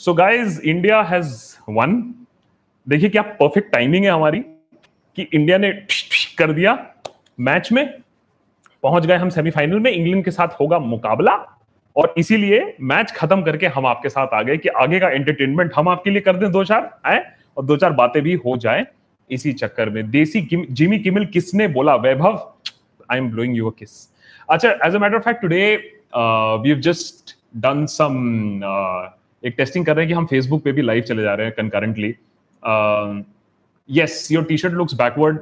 So guys India has won देखिए क्या perfect timing है हमारी कि इंडिया ने कर दिया मैच में। पहुँच गए हम सेमीफाइनल में इंग्लैंड के साथ होगा मुकाबला। और इसीलिए मैच खत्म करके हम आपके साथ आ गए कि आगे का एंटरटेनमेंट हम आपके लिए कर दें दो चार आए? और दो चार बातें भी हो जाए इसी चक्कर में। देसी किम, जिमी किमिल किसने बोला? Vaibhav I am blowing your kiss अच्छा as a matter of fact today we have just done some एक टेस्टिंग कर रहे हैं कि हम फेसबुक पे भी लाइव चले जा रहे हैं concurrently yes your T shirt looks backward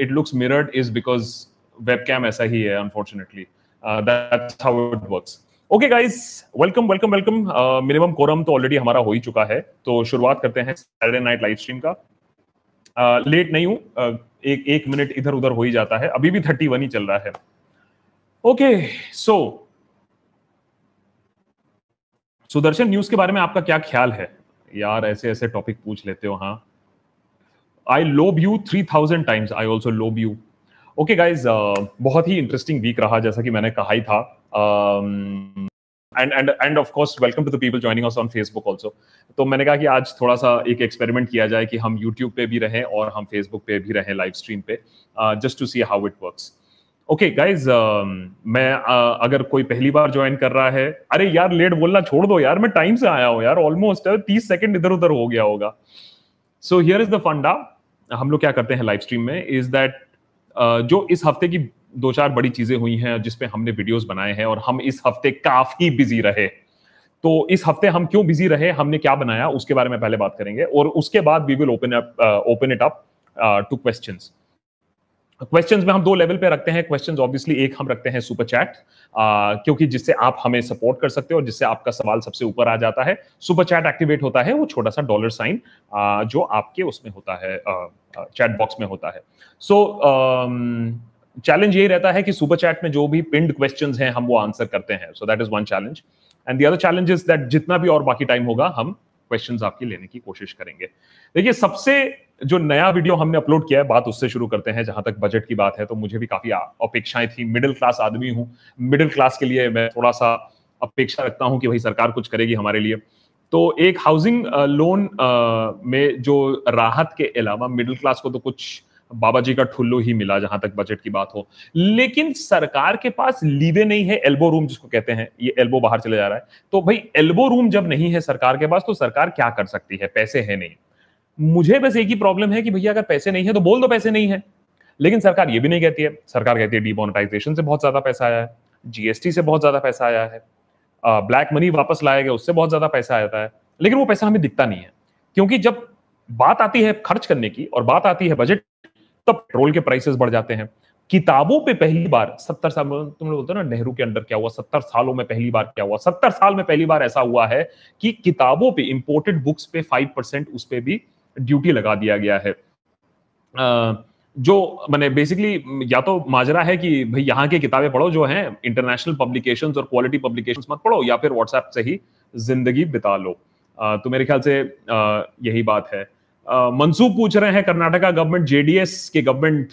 it looks mirrored is because webcam ऐसा ही है unfortunately that's how it works okay guys welcome welcome welcome minimum quorum तो ऑलरेडी हमारा हो ही चुका है तो शुरुआत करते हैं सैटरडे नाइट लाइव स्ट्रीम का. लेट uh, नहीं हूँ uh, एक एक मिनट इधर उधर हो ही जाता है. अभी भी थर्टी वन ही चल रहा है. ओके सो सुदर्शन न्यूज़ के बारे में आपका क्या ख्याल है? यार ऐसे ऐसे टॉपिक पूछ लेते हो हाँ। I love you three thousand times I also love you okay guys बहुत ही इंटरेस्टिंग वीक रहा, जैसा कि मैंने कहा ही था। And and and of course welcome to the people joining us on Facebook also तो मैंने कहा कि आज थोड़ा सा एक एक्सपेरिमेंट किया जाए कि हम यूट्यूब पे भी रहें और हम फेसबुक पे भी रहें लाइव स्ट्रीम पे just to see how it works okay okay, guys uh, मैं uh, अगर कोई पहली बार ज्वाइन कर रहा है अरे यार लेट बोलना छोड़ दो यार मैं टाइम से आया हूँ यार ऑलमोस्ट तीस सेकंड इधर उधर हो गया होगा। सो हियर इज़ द फंडा हम लोग क्या करते हैं लाइव स्ट्रीम में इज़ दैट uh, जो इस हफ़्ते की दो चार बड़ी चीज़ें हुई हैं जिसपे हमने वीडियोस बनाए हैं और हम इस हफ़्ते काफ़ी बिज़ी रहे। तो इस हफ़्ते हम क्यों बिज़ी रहे हमने क्या बनाया उसके बारे में पहले बात करेंगे और उसके बाद we will open up open it up to questions questions में हम दो लेवल पे रखते हैं। क्वेश्चंस ऑब्वियसली एक हम रखते हैं सुपर चैट क्योंकि जिससे आप हमें सपोर्ट कर सकते हो और जिससे आपका सवाल सबसे ऊपर आ जाता है। सुपर चैट एक्टिवेट होता है, वो छोटा सा डॉलर साइन जो आपके उसमें होता है चैट बॉक्स में होता है। सो चैलेंज यही रहता है कि सुपर चैट में जो भी पिंड क्वेश्चन हैं, हम वो आंसर करते हैं। So that is one challenge and the other challenge is that जितना भी और बाकी टाइम होगा, हम क्वेश्चन आपकी लेने की कोशिश करेंगे। देखिए, सबसे जो नया वीडियो हमने अपलोड किया है, बात उससे शुरू करते हैं, जहाँ तक बजट की बात है तो मुझे भी काफ़ी अपेक्षाएँ थी। मिडिल क्लास आदमी हूँ। मिडिल क्लास के लिए मैं थोड़ा सा अपेक्षा रखता हूँ कि भाई सरकार कुछ करेगी हमारे लिए। तो एक हाउसिंग लोन में जो राहत के अलावा मिडिल क्लास को तो कुछ बाबा जी का ठुल्लो ही मिला, जहाँ तक बजट की बात हो। लेकिन सरकार के पास लीवे नहीं है एल्बो रूम जिसको कहते हैं, ये एल्बो बाहर चले जा रहा है। तो भाई एल्बो रूम जब नहीं है सरकार के पास तो सरकार क्या कर सकती है? पैसे है नहीं। मुझे बस एक ही प्रॉब्लम है कि भैया अगर पैसे नहीं है तो बोल दो पैसे नहीं है। लेकिन सरकार ये भी नहीं कहती है। सरकार कहती है डीमोनेटाइजेशन से बहुत ज़्यादा पैसा आया है जीएसटी से बहुत ज़्यादा पैसा आया है ब्लैक मनी वापस लाया गया उससे बहुत ज़्यादा पैसा आता है। लेकिन वो पैसा हमें दिखता नहीं है। क्योंकि जब बात आती है खर्च करने की और बात आती है बजट तब पेट्रोल के प्राइसेस बढ़ जाते हैं। किताबों पे पहली बार, सत्तर साल, तुम लोग बोलते हो ना, नेहरू के अंडर क्या हुआ? सत्तर सालों में पहली बार क्या हुआ? सत्तर साल में पहली बार ऐसा हुआ है कि किताबों पे इंपोर्टेड बुक्स पे फाइव परसेंट उस पर भी ड्यूटी लगा दिया गया है। जो मैंने बेसिकली या तो माजरा है कि भाई यहाँ की किताबें पढ़ो जो हैं इंटरनेशनल पब्लिकेशंस और क्वालिटी पब्लिकेशंस मत पढ़ो या फिर व्हाट्सएप से ही ज़िंदगी बिता लो। तो मेरे ख्याल से यही बात है। मंसूब पूछ रहे हैं, कर्नाटका गवर्नमेंट जेडीएस के गवर्नमेंट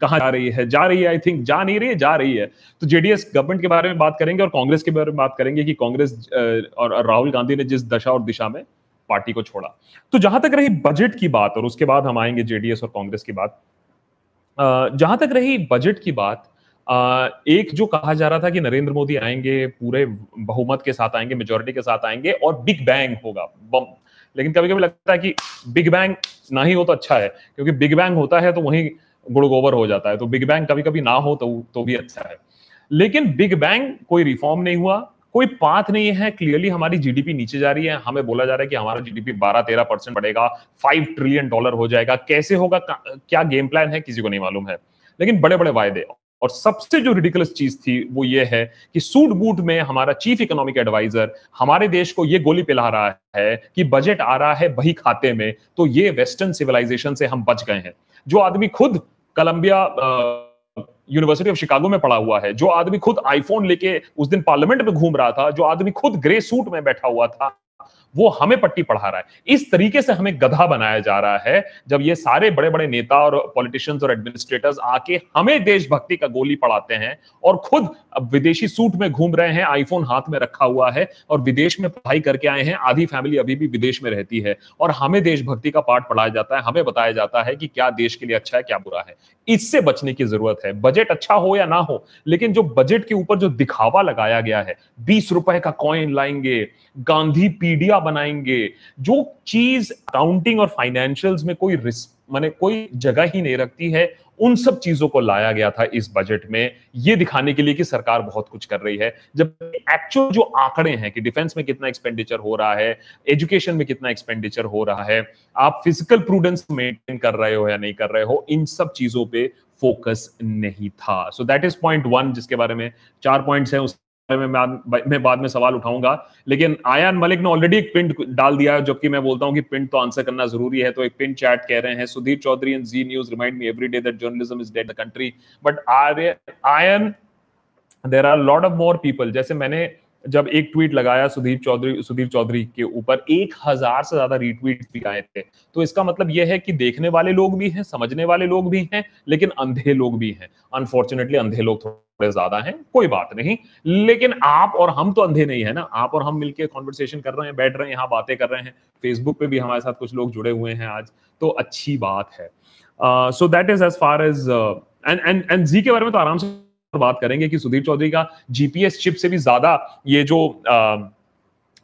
कहा जा रही है? जा रही है आई थिंक जा नहीं रही है, जा रही है। तो जेडीएस गवर्नमेंट के बारे में बात करेंगे और कांग्रेस के बारे में बात करेंगे कि कांग्रेस और राहुल गांधी ने जिस दशा और दिशा में पार्टी को छोड़ा। तो जहाँ तक रही बजट की बात और उसके बाद हम आएँगे जेडीएस और कांग्रेस की बात जहाँ तक रही बजट की बात एक जो कहा जा रहा था कि नरेंद्र मोदी आएँगे, पूरे बहुमत के साथ आएँगे मेजोरिटी के साथ आएँगे और बिग बैंग होगा, बम। लेकिन कभी कभी लगता है कि बिग बैंग ना ही हो तो अच्छा है, क्योंकि बिग बैंग होता है तो वहीं गुड़ गोबर हो जाता है तो बिग बैंग कभी कभी ना हो तो तो भी अच्छा है। लेकिन बिग बैंग कोई रिफॉर्म नहीं हुआ कोई पाथ नहीं है क्लियरली हमारी जीडीपी नीचे जा रही है। हमें बोला जा रहा है कि हमारा जीडीपी 12 13 परसेंट बढ़ेगा 5 ट्रिलियन डॉलर हो जाएगा। कैसे होगा क्या गेम प्लान है, किसी को नहीं मालूम है। लेकिन बड़े बड़े वायदे। और सबसे जो रिडिकुलस चीज़ थी, वो ये है कि सूट बूट में हमारा चीफ इकोनॉमिक एडवाइजर हमारे देश को ये गोली पिला रहा है कि बजट आ रहा है बही खाते में। तो ये वेस्टर्न सिविलाइजेशन से हम बच गए हैं। जो आदमी खुद कोलंबिया यूनिवर्सिटी ऑफ़ शिकागो में पढ़ा हुआ है, जो आदमी खुद आईफोन लेके उस दिन पार्लियामेंट में घूम रहा था, जो आदमी खुद ग्रे सूट में बैठा हुआ था। वो हमें पट्टी पढ़ा रहा है। इस तरीके से हमें गधा बनाया जा रहा है, जब ये सारे बड़े बड़े नेता और पॉलिटिशियंस और एडमिनिस्ट्रेटर्स आके हमें देशभक्ति का गोली पढ़ाते हैं और खुद विदेशी सूट में घूम रहे हैं आईफोन हाथ में रखा हुआ है और विदेश में पढ़ाई करके आए हैं, आधी फैमिली अभी भी विदेश में रहती है और हमें देशभक्ति का पाठ पढ़ाया जाता है, हमें बताया जाता है कि क्या देश के लिए अच्छा है, क्या बुरा है। इससे बचने की ज़रूरत है। बजट अच्छा हो या ना हो, लेकिन जो बजट के ऊपर जो दिखावा लगाया गया है, बीस रुपए का कॉइन लाएँगे, गांधी पीडिया बनाएँगे, जो चीज़ अकाउंटिंग और फाइनेंशियल्स में कोई रिस्क माने कोई जगह ही नहीं रखती है, उन सब चीज़ों को लाया गया था इस बजट में। ये दिखाने के लिए कि सरकार बहुत कुछ कर रही है। जब एक्चुअल जो आंकड़े हैं कि डिफेंस में कितना एक्सपेंडिचर हो रहा है एजुकेशन में कितना एक्सपेंडिचर हो रहा है, आप फ़िज़िकल प्रूडेंस मेंटेन कर रहे हो या नहीं कर रहे हो, इन सब चीज़ों पे फोकस नहीं था। So that is point one जिसके बारे में चार पॉइंट्स हैं, उस में मैं बाद में सवाल उठाऊँगा। लेकिन आयान मलिक ने ऑलरेडी एक पिंट डाल दिया है, जबकि मैं बोलता हूँ कि पिंट तो आंसर करना ज़रूरी है। तो एक पिंट चैट कह रहे हैं, Sudhir Chaudhary and Zee News remind me every day that journalism is dead the country but are ion there are lot of more people जैसे मैंने जब एक ट्वीट लगाया सुधीर चौधरी सुधीर चौधरी के ऊपर, एक हज़ार से ज़्यादा रीट्वीट भी आए थे। तो इसका मतलब यह है कि देखने वाले लोग भी हैं, समझने वाले लोग भी हैं, लेकिन अंधे लोग भी हैं। अनफॉर्चुनेटली अंधे लोग थोड़े ज़्यादा हैं, कोई बात नहीं। लेकिन आप और हम तो अंधे नहीं है ना। आप और हम मिलकर कॉन्वर्सेशन कर रहे हैं, बैठ रहे हैं, यहाँ बातें कर रहे हैं। फेसबुक पे भी हमारे साथ कुछ लोग जुड़े हुए हैं आज तो अच्छी बात है। So that is as far as and and and Zee के बारे में तो आराम से बात करेंगे कि सुधीर चौधरी का जीपीएस चिप से भी ज़्यादा ये जो आ,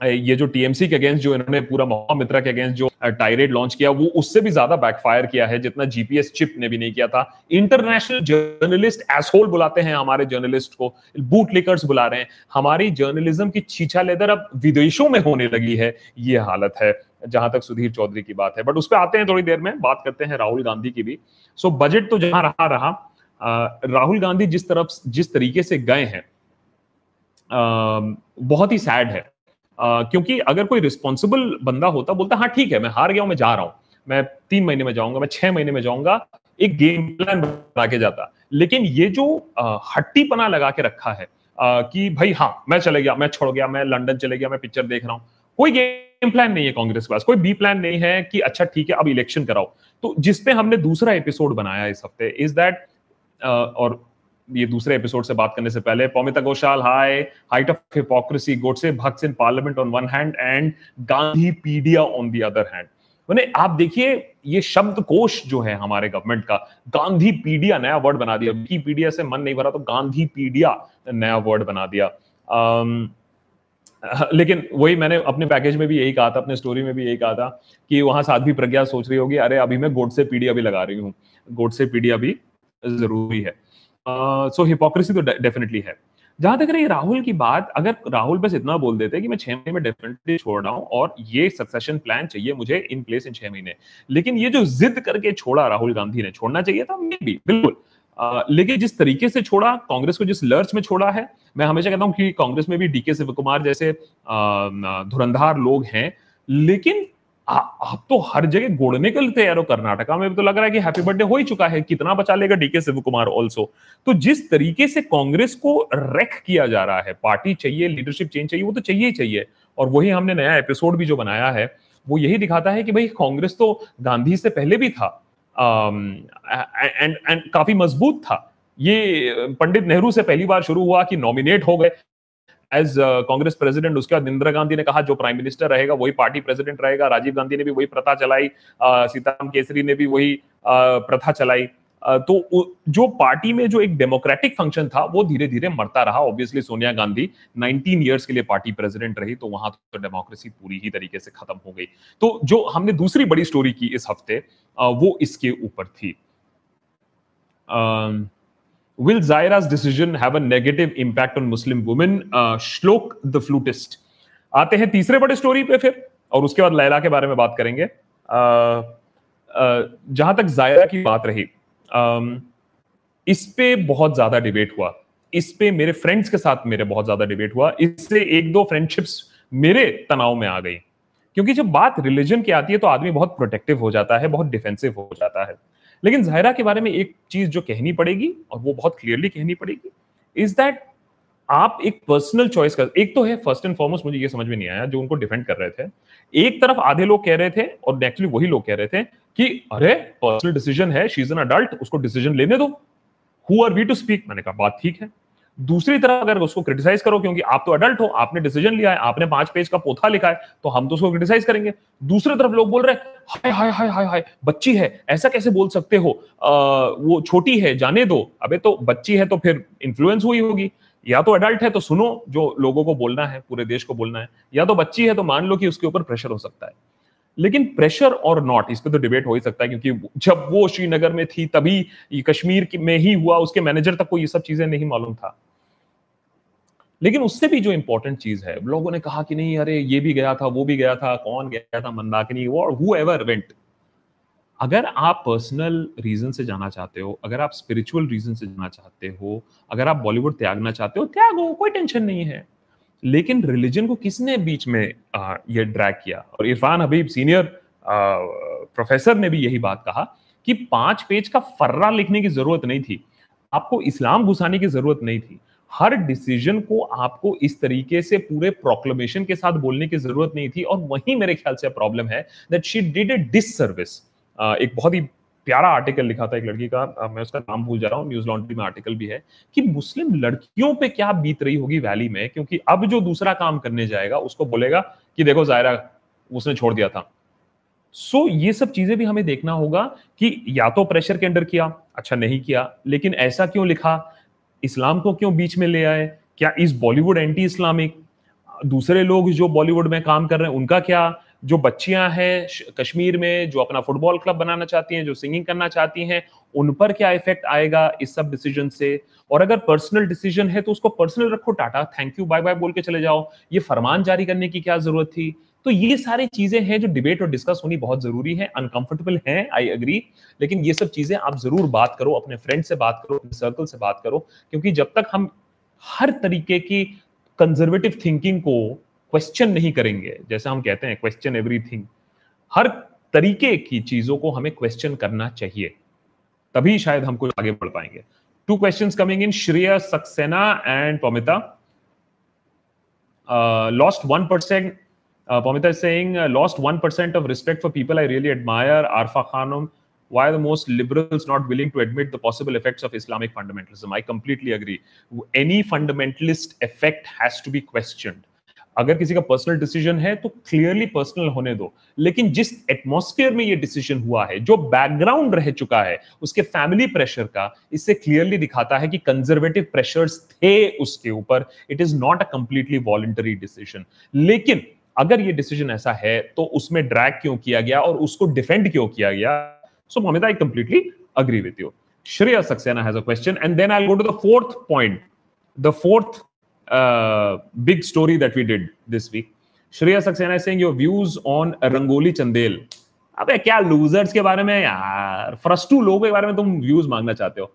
ये जो टीएमसी के अगेंस्ट जो इन्होंने पूरा मित्रा के अगेंस्ट जो टायरेड लॉन्च किया वो उससे भी ज़्यादा बैकफायर किया है जितना जीपीएस चिप ने भी नहीं किया था। इंटरनेशनल जर्नलिस्ट एसहोल बुलाते हैं हमारे जर्नलिस्ट को बूट लिकर्स बुला रहे हैं। हमारी जर्नलिज्म की छीछा लेदर अब विदेशों में होने लगी है ये हालत है जहाँ तक सुधीर चौधरी की बात है। बट उस पर आते हैं थोड़ी देर में बात करते हैं राहुल गांधी की भी। सो बजट तो जहाँ रहा रहा। राहुल गांधी जिस तरफ़, जिस तरीके से गए हैं बहुत ही सैड है। क्योंकि अगर कोई रिस्पॉन्सिबल बंदा होता, बोलता हाँ ठीक है, मैं हार गया हूँ, मैं जा रहा हूँ। मैं तीन महीने में जाऊँगा, मैं छह महीने में जाऊँगा, एक गेम प्लान बना के जाता। लेकिन ये जो हट्टी पना लगा के रखा है कि भाई हाँ मैं चले गया, मैं छोड़ गया, मैं लंदन चले गया, मैं पिक्चर देख रहा हूँ। कोई गेम प्लान नहीं है कांग्रेस के पास, कोई बी प्लान नहीं है कि अच्छा ठीक है, अब इलेक्शन कराओ। तो जिसपे हमने दूसरा एपिसोड बनाया इस हफ़्ते इज़ दैट और ये दूसरे एपिसोड से बात करने से पहले Poumita Ghoshal high height of hypocrisy Godse bhakts in parliament on one hand and Gandhi पीडिया on the other hand मैंने आप देखिए ये शब्द कोश जो है हमारे गवर्नमेंट का गांधी पीडिया नया वर्ड बना दिया। विकीपीडिया से मन नहीं भरा तो गांधी पीडिया नया वर्ड बना दिया। um, लेकिन वही मैंने अपने पैकेज में भी यही कहा था अपने स्टोरी में भी यही कहा था कि वहाँ साध्वी प्रज्ञा सोच रही होगी अरे अभी मैं गोडसे पीडिया भी लगा रही हूँ। गोड से पीडिया भी ज़रूरी है। सो हिपोक्रेसी तो डेफिनेटली है। जहाँ तक रही राहुल की बात, अगर राहुल बस इतना बोल देते कि मैं छह महीने में डेफिनेटली छोड़ रहा हूँ और ये सक्सेशन प्लान चाहिए मुझे इन प्लेस इन छह महीने। लेकिन ये जो जिद करके छोड़ा राहुल गांधी ने, छोड़ना चाहिए था मे भी बिल्कुल लेकिन जिस तरीके से छोड़ा, कांग्रेस को जिस लर्च में छोड़ा है, मैं हमेशा कहता हूँ कि कांग्रेस में भी डीके शिव कुमार जैसे धुरंधार लोग हैं, लेकिन आप तो हर जगह गोड़ने के लिए तैयार हो। कर्नाटका में भी तो लग रहा है कि हैप्पी बर्थडे हो ही चुका है। कितना बचा लेगा डीके शिव कुमार ऑल्सो तो जिस तरीके से कांग्रेस को रेक किया जा रहा है, पार्टी चाहिए लीडरशिप चेंज चाहिए, वो तो चाहिए ही चाहिए। और वही हमने नया एपिसोड भी जो बनाया है, वो यही दिखाता है कि भाई कांग्रेस तो गांधी से पहले भी था। एंड एंड काफ़ी मज़बूत था। ये पंडित नेहरू से पहली बार शुरू हुआ कि नॉमिनेट हो गए। एज कांग्रेस प्रेसिडेंट उसके बाद इंदिरा गांधी ने कहा, जो प्राइम मिनिस्टर रहेगा, वही पार्टी प्रेसिडेंट रहेगा। राजीव गांधी ने भी वही प्रथा चलाई सीताराम केसरी ने भी वही प्रथा चलाई। तो जो पार्टी में जो एक डेमोक्रेटिक फ़ंक्शन था, वो धीरे धीरे मरता रहा। ऑब्वियसली सोनिया गांधी 19 इयर्स के लिए पार्टी प्रेसिडेंट रही तो वहाँ तो डेमोक्रेसी पूरी ही तरीके से खत्म हो गई। तो जो हमने दूसरी बड़ी स्टोरी की इस हफ़्ते वो इसके ऊपर थी। Will Zaira's decision have a negative impact on Muslim women? Uh, Shlok the flutist. आते हैं तीसरे बड़े स्टोरी पे फिर और उसके बाद लैला के बारे में बात करेंगे। Uh, uh, जहाँ तक जायरा की बात रही um, इस पे बहुत ज़्यादा डिबेट हुआ। इस पे मेरे फ्रेंड्स के साथ मेरे बहुत ज़्यादा डिबेट हुआ। इससे एक दो फ्रेंडशिप्स मेरे तनाव में आ गई। क्योंकि जब बात रिलीजन की आती है तो आदमी बहुत प्रोटेक्टिव हो जाता है बहुत डिफेंसिव हो जाता है। लेकिन जहरा के बारे में एक चीज़ जो कहनी पड़ेगी और वो बहुत क्लियरली कहनी पड़ेगी इज़ दैट आप एक पर्सनल चॉइस कर, एक तो है फ़र्स्ट एंड फॉरमोस्ट मुझे ये समझ में नहीं आया जो उनको डिफेंड कर रहे थे। एक तरफ़ आधे लोग कह रहे थे और एक्चुअली वही लोग कह रहे थे कि, अरे पर्सनल डिसीज़न है शी इज़ एन अडल्ट उसको डिसीज़न लेने दो। Who are we to speak मैंने कहा, बात ठीक है। दूसरी तरफ़ अगर उसको क्रिटिसाइज करो क्योंकि आप तो अडल्ट हो आपने डिसीज़न लिया है आपने पाँच पेज का पोथा लिखा है तो हम तो उसको क्रिटिसाइज करेंगे। दूसरी तरफ़ लोग बोल रहे हैं हाय हाय हाय हाय हाय बच्ची है ऐसा कैसे बोल सकते हो? आ, वो छोटी है जाने दो। अबे तो बच्ची है तो फिर इन्फ्लुएंस हुई होगी। या तो अडल्ट है तो सुनो जो लोगों को बोलना है पूरे देश को बोलना है। या तो बच्ची है तो मान लो कि उसके ऊपर प्रेशर हो सकता है। लेकिन प्रेशर और नॉट इस पर तो डिबेट हो ही सकता है, क्योंकि जब वो श्रीनगर में थी, तभी कश्मीर में ही हुआ, उसके मैनेजर तक को ये सब चीज़ें नहीं मालूम था। लेकिन उससे भी जो इंपॉर्टेंट चीज़ है, लोगों ने कहा कि नहीं, अरे ये भी गया था, वो भी गया था, कौन गया था, मंदाकिनी और हु वेंट अगर आप पर्सनल रीजन से जाना चाहते हो, अगर आप स्पिरिचुअल रीजन से जाना चाहते हो, अगर आप बॉलीवुड त्यागना चाहते हो, त्यागो, कोई टेंशन नहीं है। लेकिन रिलीजन को किसने बीच में आ, ये ड्रैग किया? और इरफान हबीब सीनियर प्रोफेसर ने भी यही बात कहा कि पाँच पेज का फर्रा लिखने की ज़रूरत नहीं थी। आपको इस्लाम घुसाने की ज़रूरत नहीं थी। हर डिसीज़न को आपको इस तरीके से पूरे प्रोक्लेमेशन के साथ बोलने की ज़रूरत नहीं थी। और वही मेरे ख्याल से प्रॉब्लम है that she did a disservice एक बहुत ही प्यारा आर्टिकल लिखा था एक लड़की का मैं उसका नाम भूल जा रहा हूँ न्यूज़ लॉन्ड्री में आर्टिकल भी है कि मुस्लिम लड़कियों पे क्या बीत रही होगी वैली में क्योंकि अब जो दूसरा काम करने जाएगा उसको बोलेगा कि देखो जायरा उसने छोड़ दिया था। सो so, ये सब चीज़ें भी हमें देखना होगा कि या तो प्रेशर के अंडर किया अच्छा नहीं किया लेकिन ऐसा क्यों लिखा इस्लाम को क्यों बीच में ले आए क्या इस बॉलीवुड एंटी इस्लामिक दूसरे लोग जो बॉलीवुड में काम कर रहे हैं उनका क्या जो बच्चियाँ हैं कश्मीर में, जो अपना फुटबॉल क्लब बनाना चाहती हैं, जो सिंगिंग करना चाहती हैं, उन पर क्या इफ़ेक्ट आएगा इस सब डिसीज़न से? और अगर पर्सनल डिसीज़न है तो उसको पर्सनल रखो, tata thank you bye bye बोल के चले जाओ। ये फरमान जारी करने की क्या ज़रूरत थी? तो ये सारी चीज़ें हैं जो डिबेट और डिस्कस होनी बहुत ज़रूरी है। अनकंफर्टेबल है आई अग्री लेकिन ये सब चीज़ें आप ज़रूर बात करो, अपने फ्रेंड से बात करो, अपने सर्कल से बात करो, क्योंकि जब तक हम हर तरीके की कंजर्वेटिव थिंकिंग को क्वेश्चन नहीं करेंगे, जैसे हम कहते हैं क्वेश्चन एवरीथिंग हर तरीके की चीज़ों को हमें क्वेश्चन करना चाहिए, तभी शायद हम कुछ आगे बढ़ पाएँगे to questions coming in Shreya Saxena and Pomita lost one percent Pomita is lost one percent of respect for people I really admire Arfa Khanam why are the most liberals not willing to admit the possible effects of Islamic fundamentalism? I completely agree. Any fundamentalist effect has to be questioned. अगर किसी का personal decision है तो clearly personal होने दो। लेकिन जिस atmosphere में ये डिसीज़न हुआ है जो बैकग्राउंड रह चुका है उसके फैमिली प्रेशर का इससे क्लियरली दिखाता है कि कंजर्वेटिव प्रेशर्स थे उसके ऊपर। It is not a completely voluntary decision लेकिन अगर ये डिसीज़न ऐसा है तो उसमें ड्रैग क्यों किया गया और उसको डिफेंड क्यों किया गया? So Momita I completely agree with you Shreya Saxena has a question, and then I'll go to the fourth point. The fourth Uh, big story that we did this week. Shreya Saxena is saying your views on Rangoli Chandel. अबे, क्या losers के बारे में यार? फ्रस्टू लोगों के बारे में तुम व्यूज़ मांगना चाहते हो।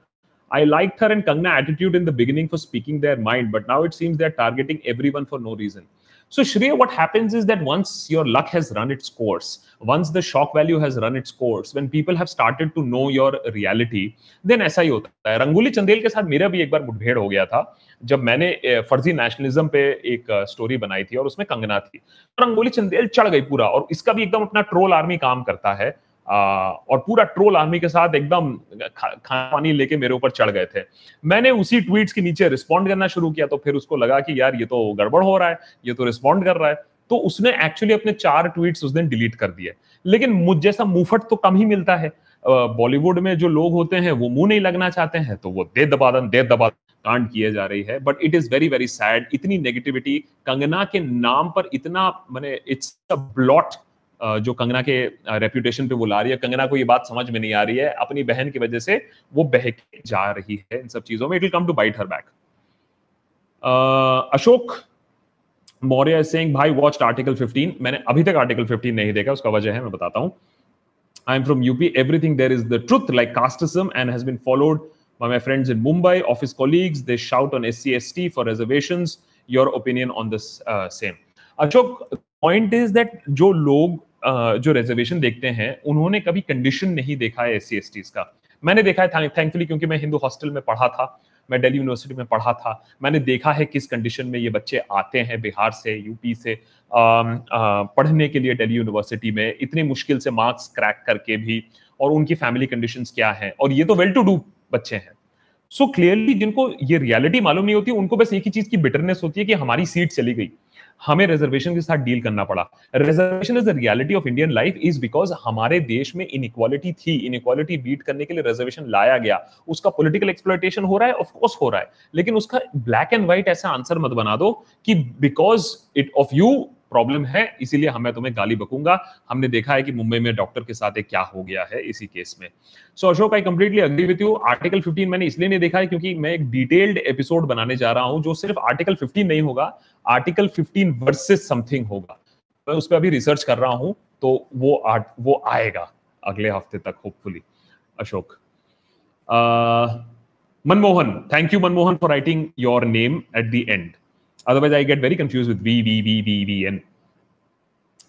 I like her and Kangana attitude in the beginning for speaking their mind but now it seems they are targeting everyone for no reason so Shreya what happens is that once your luck has run its course once the shock value has run its course when people have started to know your reality then ऐसा ही होता है। रंगोली चंदेल के साथ मेरा भी एक बार मुठभेड़ हो गया था। जब मैंने फर्जी नेशनलिज्म पे एक स्टोरी बनाई थी और उसमें कंगना थी रंगोली चंदेल चढ़ गई पूरा और इसका भी एकदम अपना ट्रोल आर्मी काम करता है और पूरा ट्रोल आर्मी के साथ एकदम खाना पानी लेके मेरे ऊपर चढ़ गए थे। मैंने उसी ट्वीट्स के नीचे रिस्पॉन्ड करना शुरू किया तो फिर उसको लगा कि यार ये तो गड़बड़ हो रहा है, ये तो रिस्पॉन्ड कर रहा है। तो उसने एक्चुअली अपने चार ट्वीट्स उस दिन डिलीट कर दिए। लेकिन मुझ जैसा मुफट तो कम ही मिलता है। बॉलीवुड में जो लोग होते हैं वो मुँह नहीं लगना चाहते हैं तो वो दे दबादन, दे दबा कांड किए जा रही है but it is very very sad इतनी नेगेटिविटी कंगना के नाम पर इतना, मैंने इट्स अ ब्लॉट जो कंगना के रेपुटेशन पे वो ला रही है। कंगना को ये बात समझ में नहीं आ रही है। अपनी बहन की वजह से वो बहक जा रही है इन सब चीज़ों में। It will come to bite her back Ashok Maurya Singh भाई वॉच आर्टिकल 15 मैंने अभी तक आर्टिकल 15 नहीं देखा, उसका वजह है, मैं बताता हूँ। I am from UP everything there is the truth like casteism and has been followed by my friends in Mumbai, office colleagues. They shout on SCST for reservations. Your opinion on this uh, same. Ashok, point is that जो लोग जो reservation देखते हैं उन्होंने कभी condition नहीं देखा है एस सी का मैंने देखा है थैंकफुली क्योंकि मैं हिंदू हॉस्टल में पढ़ा था मैं दिल्ली यूनिवर्सिटी में पढ़ा था मैंने देखा है किस कंडीशन में ये बच्चे आते हैं बिहार से यूपी से आ, आ, पढ़ने के लिए दिल्ली यूनिवर्सिटी में इतनी मुश्किल से मार्क्स क्रैक करके भी और उनकी फैमिली कंडीशंस क्या है और ये तो वेल टू डू बच्चे हैं। सो so, क्लियरली जिनको ये रियलिटी मालूम नहीं होती उनको बस एक ही चीज़ की बिटरनेस होती है कि हमारी सीट चली गई। हमें रिजर्वेशन के साथ डील करना पड़ा। Reservation is the reality of Indian life is because हमारे देश में इनइक्वालिटी थी। इनइक्वालिटी बीट करने के लिए रिजर्वेशन लाया गया। उसका पॉलिटिकल एक्सप्लोइटेशन हो रहा है ऑफकोर्स हो रहा है। लेकिन उसका ब्लैक एंड व्हाइट ऐसा आंसर मत बना दो कि because it of you problem है, इसीलिए हमें तुम्हें गाली बकूँगा। हमने देखा है कि मुंबई में डॉक्टर के साथ एक क्या हो गया है इसी केस में। So Ashok I completely agree with you article 15 मैंने इसलिए नहीं देखा है क्योंकि मैं एक डिटेल्ड एपिसोड बनाने जा रहा हूँ, जो सिर्फ़ आर्टिकल 15 नहीं होगा आर्टिकल 15 वर्सेस समथिंग होगा। मैं उस पर अभी रिसर्च कर रहा हूँ तो वो आर्ट वो आएगा अगले हफ़्ते तक hopefully Ashok Manmohan thank you Manmohan for writing your name at the end Otherwise, I get very confused with V, V, V, V, V, and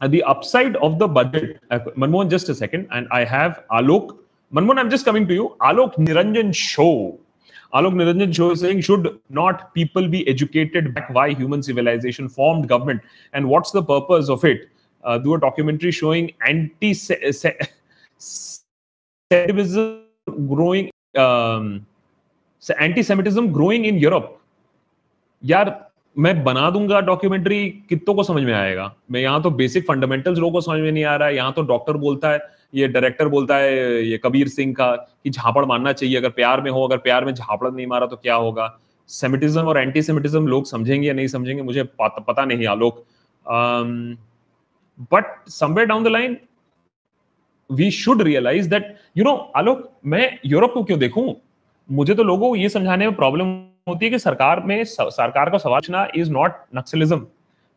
at the upside of the budget, uh, Manmohan, just a second, and I have Alok. Manmohan, I'm just coming to you. Alok Niranjan Show. Alok Niranjan Show is saying, should not people be educated back why human civilization formed government and what's the purpose of it? Uh, do a documentary showing anti-Semitism growing, um, anti-Semitism growing in Europe. यार मैं बना दूँगा documentary कितों को समझ में आएगा? मैं यहाँ तो बेसिक फंडामेंटल्स लोगों को समझ में नहीं आ रहा है। यहाँ तो डॉक्टर बोलता है ये डायरेक्टर बोलता है ये कबीर सिंह का कि झापड़ मारना चाहिए। अगर प्यार में हो अगर प्यार में झापड़ नहीं मारा तो क्या होगा? सेमिटिज्म और एंटी सेमिटिज्म लोग समझेंगे या नहीं समझेंगे? मुझे पता, नहीं Alok. But somewhere down the line we should realise that you know Alok मैं यूरोप को क्यों देखूँ? मुझे तो लोगों को ये समझाने में प्रॉब्लम होती है कि सरकार में सरकार को सवाल पूछना इज़ नॉट नक्सलिज्म।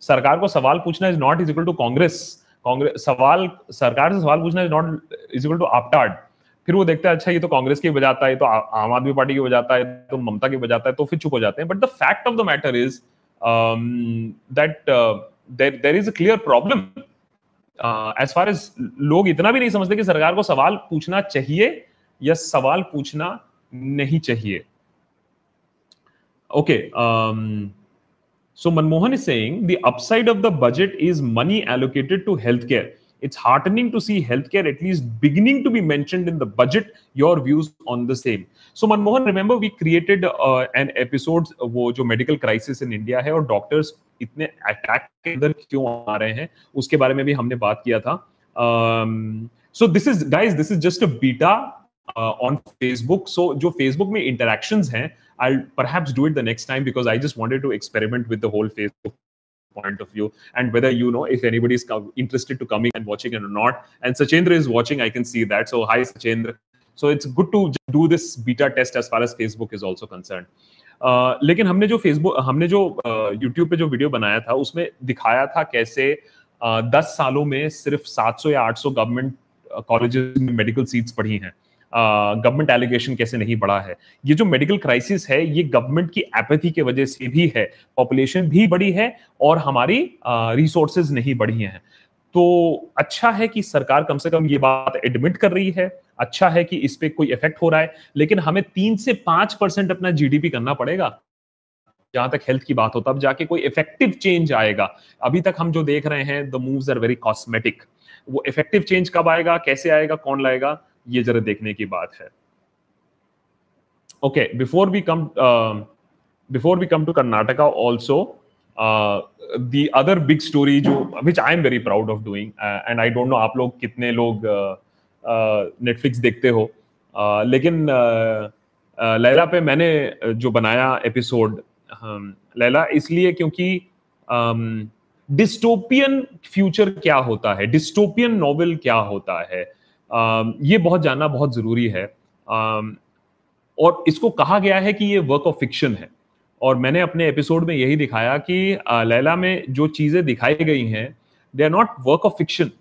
सरकार को सवाल पूछना is not is equal to Congress. Congress सवाल, सरकार से सवाल पूछना is not is equal to आपटार्ड फिर वो देखते हैं अच्छा ये तो कांग्रेस की बजाता है तो आम आदमी पार्टी की बजाता है तो ममता की बजाता है तो फिर चुप हो जाते हैं। But the fact of the matter is that there is a clear problem as far as लोग इतना भी नहीं समझते कि सरकार को सवाल पूछना चाहिए या सवाल पूछना नहीं चाहिए। Okay. Um, so Manmohan is saying the upside of the budget is money allocated to healthcare. It's heartening to see healthcare at least beginning to be mentioned in the budget. Your views on the same. So Manmohan, remember we created uh, an episode वो जो medical crisis in India है और doctors इतने attack के अंदर क्यों आ रहे हैं उसके बारे में भी हमने बात किया था. Um, so this is guys, this is just a beta uh, on Facebook. So जो Facebook में interactions हैं I'll perhaps do it the next time because I just wanted to experiment with the whole Facebook point of view and whether you know if anybody is interested to coming and watching it or not. And Sachendra is watching, I can see that. So hi Sachendra. So it's good to do this beta test as far as Facebook is also concerned. Uh, लेकिन हमने जो Facebook हमने जो YouTube uh, पे जो video बनाया था उसमें दिखाया था कैसे uh, 10 सालों में सिर्फ 700 या 800 गवर्नमेंट कॉलेजेस में मेडिकल सीट्स पढ़ी हैं गवर्नमेंट एलिगेशन कैसे नहीं बढ़ा है? ये जो मेडिकल क्राइसिस है, ये गवर्नमेंट की एपैथी के वजह से भी है। पॉपुलेशन भी बड़ी है और हमारी रिसोर्सेज नहीं बढ़ी हैं। तो अच्छा है कि सरकार कम से कम ये बात एडमिट कर रही है। अच्छा है कि इस पर कोई इफ़ेक्ट हो रहा है। लेकिन हमें तीन से पाँच परसेंट अपना जीडीपी करना पड़ेगा। जहाँ तक हेल्थ की बात हो, तब जाके कोई इफ़ेक्टिव चेंज आएगा। अभी तक हम जो देख रहे हैं the moves are very cosmetic वो इफ़ेक्टिव चेंज कब आएगा, कैसे आएगा, कौन लाएगा? ये जरा देखने की बात है। Okay before we come before we come to Karnataka also the other big story जो which I am very proud of doing and I don't know आप लोग कितने लोग नेटफ्लिक्स uh, uh, देखते हो uh, लेकिन लैला पे मैंने जो बनाया एपिसोड um, लैला इसलिए क्योंकि डिस्टोपियन um, फ्यूचर क्या होता है? डिस्टोपियन नॉवेल क्या होता है? ये बहुत जानना बहुत ज़रूरी है। और इसको कहा गया है कि ये वर्क ऑफ़ फिक्शन है। और मैंने अपने एपिसोड में यही दिखाया कि लैला में जो चीज़ें दिखाई गई हैं they are not work of fiction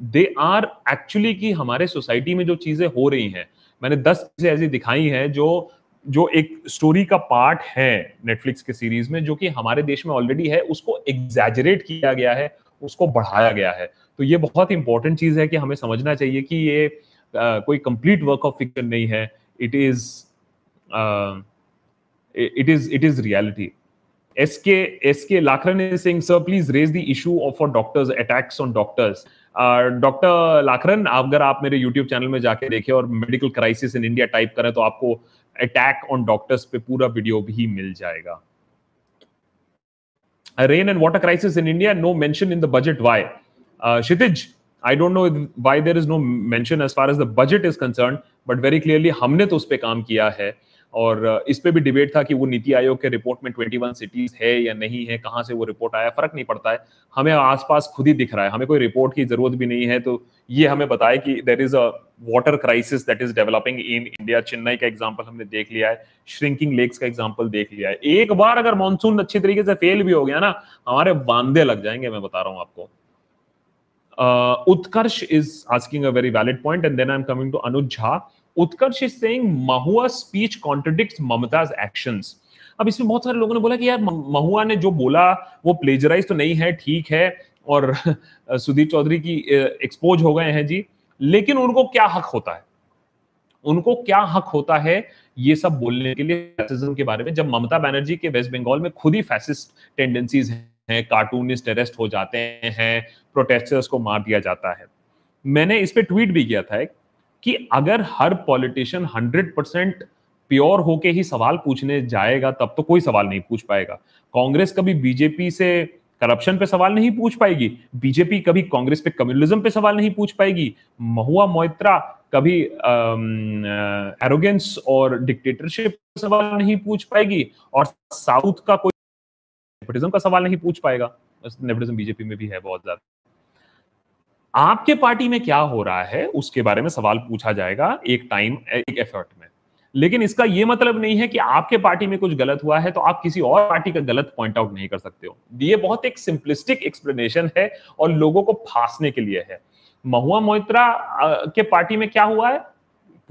they are actually कि हमारे सोसाइटी में जो चीज़ें हो रही हैं। मैंने दस चीज़ें ऐसी दिखाई हैं जो जो एक स्टोरी का पार्ट है नेटफ्लिक्स के सीरीज़ में, जो कि हमारे देश में ऑलरेडी है, उसको एग्जैजरेट किया गया है, उसको बढ़ाया गया है। तो ये बहुत इंपॉर्टेंट चीज़ है कि हमें समझना चाहिए कि ये uh, कोई कंप्लीट वर्क ऑफ़ फिक्शन नहीं है। It is it is it is reality. Sk sk lakran is saying sir please raise the issue of for doctors attacks on doctors. Doctor लाखरन अगर आप मेरे यूट्यूब चैनल में जाके देखें और medical crisis in India type करें तो आपको अटैक ऑन डॉक्टर्स पे पूरा वीडियो भी मिल जाएगा। Rain and water crisis in India no mention in the budget why Kshitij I don't know why there is no mention as far as the budget is concern but very clearly हमने तो उस पर काम किया है और इस पे भी डिबेट था कि वो नीति आयोग के रिपोर्ट में 21 सिटीज़ है या नहीं है, कहाँ से वो रिपोर्ट आया, फ़र्क नहीं पड़ता है। हमें आसपास खुद ही दिख रहा है, हमें कोई रिपोर्ट की ज़रूरत भी नहीं है तो ये हमें बताए कि there is a water crisis that is developing in India Chennai का एग्ज़ाम्पल हमने देख लिया है श्रिंकिंग लेक्स का एग्ज़ाम्पल देख लिया है। एक बार अगर मानसून अच्छी तरीके से फेल भी हो गया ना, हमारे बांधे लग जाएँगे, मैं बता रहा हूँ आपको। Utkarsh is asking a very valid point and then I am coming to Anuj Jha Utkarsh is saying Mahua speech contradicts Mamata's actions अब इसमें बहुत सारे लोगों ने बोला कि यार महुआ ने जो बोला, वो प्लेजराइज तो नहीं है, ठीक है, और सुदीप चौधरी की एक्सपोज हो गए हैं जी, लेकिन उनको क्या हक होता है? उनको क्या हक होता है ये सब बोलने के लिए फैसिज्म के बारे में, जब ममता बनर्जी के वेस्ट बंगाल में खुद ही फैसिस्ट टेंडेंसीज हैं। कार्टूनिस्ट अरेस्ट हो जाते हैं प्रोटेस्टर्स को मार दिया जाता है। मैंने इस पे ट्वीट भी किया था कि अगर हर पॉलिटिशियन हंड्रेड परसेंट प्योर होके ही सवाल पूछने जाएगा, तब तो कोई सवाल नहीं पूछ पाएगा। कांग्रेस कभी बीजेपी से करप्शन पे सवाल नहीं पूछ पाएगी, बीजेपी कभी कांग्रेस पे कम्युनिज्म पे सवाल नहीं पूछ पाएगी। महुआ मोइत्रा कभी एरोगेंस और डिक्टेटरशिप सवाल नहीं पूछ पाएगी, और साउथ का कोई नेपोटिज्म का सवाल नहीं पूछ पाएगा। नेपोटिज्म बीजेपी में भी है बहुत ज़्यादा। आपके पार्टी में क्या हो रहा है, उसके बारे में सवाल पूछा जाएगा एक टाइम एक एफर्ट में। लेकिन इसका यह मतलब नहीं है कि आपके पार्टी में कुछ गलत हुआ है तो आप किसी और पार्टी का गलत पॉइंट आउट नहीं कर सकते हो। ये बहुत एक सिंपलिस्टिक एक्सप्लेनेशन है और लोगों को फांसने के लिए है। महुआ मोहित्रा के पार्टी में क्या हुआ है?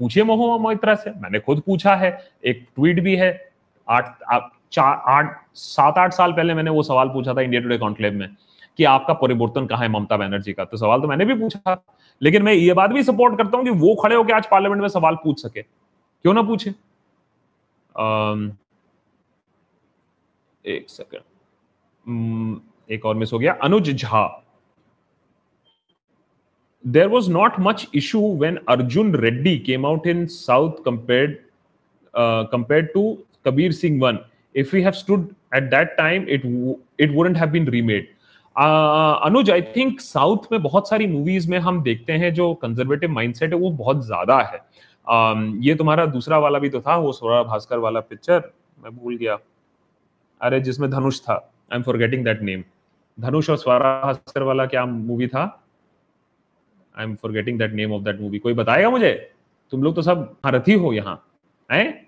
पूछिए महुआ मोहित्रा से। मैंने खुद पूछा है। एक ट्वीट भी है। आठ चार, आठ, सात, आठ साल पहले मैंने वो सवाल पूछा था इंडिया टुडे कॉन्क्लेव में कि आपका परिवर्तन कहा है ममता बनर्जी का? तो सवाल तो मैंने भी पूछा लेकिन मैं ये बात भी सपोर्ट करता हूँ कि वो खड़े होकर आज पार्लियामेंट में सवाल पूछ सके। क्यों ना पूछे? एक सेकंड एक और मिस हो गया। Anuj Jha. There was not much issue when Arjun Reddy came out in south compared compared to Kabir Singh one if you have stood at that time it it wouldn't have been remade Anuj I think south में बहुत सारी movies में हम देखते हैं जो conservative mindset है वो बहुत ज़्यादा है। Um, ये तुम्हारा दूसरा वाला भी तो था वो सोरा भास्कर वाला पिक्चर मैं भूल गया। अरे जिसमें धनुष था। I am forgetting that name Dhanush और स्वरा भास्कर वाला क्या मूवी था? I am forgetting that name of that movie कोई बताएगा मुझे? तुम लोग तो सब भारती हो यहाँ है?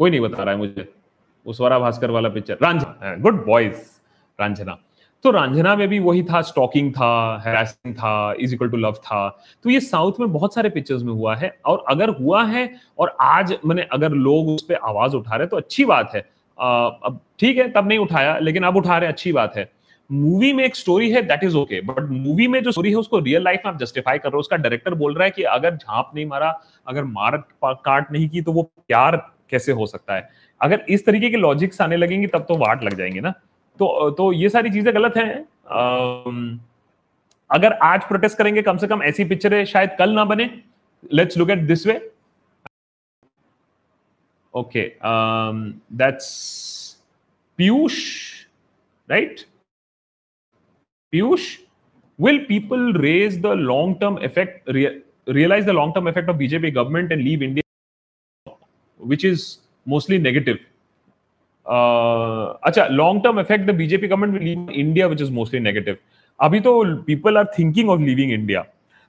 कोई नहीं बता रहा है मुझे। स्वरा भास्कर वाला picture Raanjhanaa. Good boys Raanjhanaa. तो रांझना में भी वही था स्टॉकिंग था हैरासिंग था इज़ इक्वल टू लव था। तो ये साउथ में बहुत सारे पिक्चर्स में हुआ है और अगर हुआ है और आज मैंने अगर लोग उस पर आवाज़ उठा रहे तो अच्छी बात है। अब ठीक है, तब नहीं उठाया, लेकिन अब उठा रहे अच्छी बात है। मूवी में एक स्टोरी है that is okay but movie में जो स्टोरी है, उसको रियल लाइफ में आप जस्टिफाई कर रहे हो। उसका डायरेक्टर बोल रहा है कि अगर झांप नहीं मारा, अगर मार काट नहीं की तो वो प्यार कैसे हो सकता है। अगर इस तरीके के लॉजिक्स आने लगेंगे, तब तो वाट लग जाएँगे ना। तो तो ये सारी चीज़ें गलत हैं। अगर आज प्रोटेस्ट करेंगे, कम से कम ऐसी पिक्चर शायद कल ना बने। Let's look at this way okay that's Piyush right Piyush will people raise the long term effect realize the long term effect of bjp government and leave india? Which is mostly negative. Uh, अच्छा long term effect the BJP government will leave India which is mostly negative अभी तो people are thinking of leaving India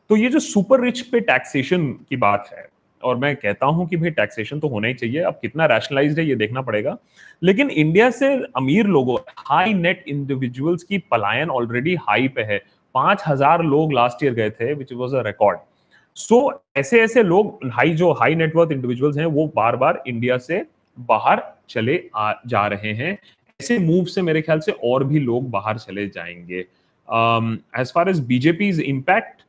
तो ये जो super rich पे taxation की बात है और मैं कहता हूँ कि भाई टैक्सेशन तो होना ही चाहिए अब कितना रैशनलाइज्ड है ये देखना पड़ेगा। लेकिन इंडिया से अमीर लोगों हाई नेट इंडिविजुअल्स की पलायन ऑलरेडी हाई पे है। पाँच हज़ार लोग लास्ट ईयर गए थे which was a record so so, ऐसे ऐसे लोग हाई जो हाई नेटवर्थ इंडिविजुअल्स हैं वो बार बार इंडिया से बाहर चले आ, जा रहे हैं। ऐसे मूव से मेरे ख्याल से और भी लोग बाहर चले जाएँगे। As far as BJP impact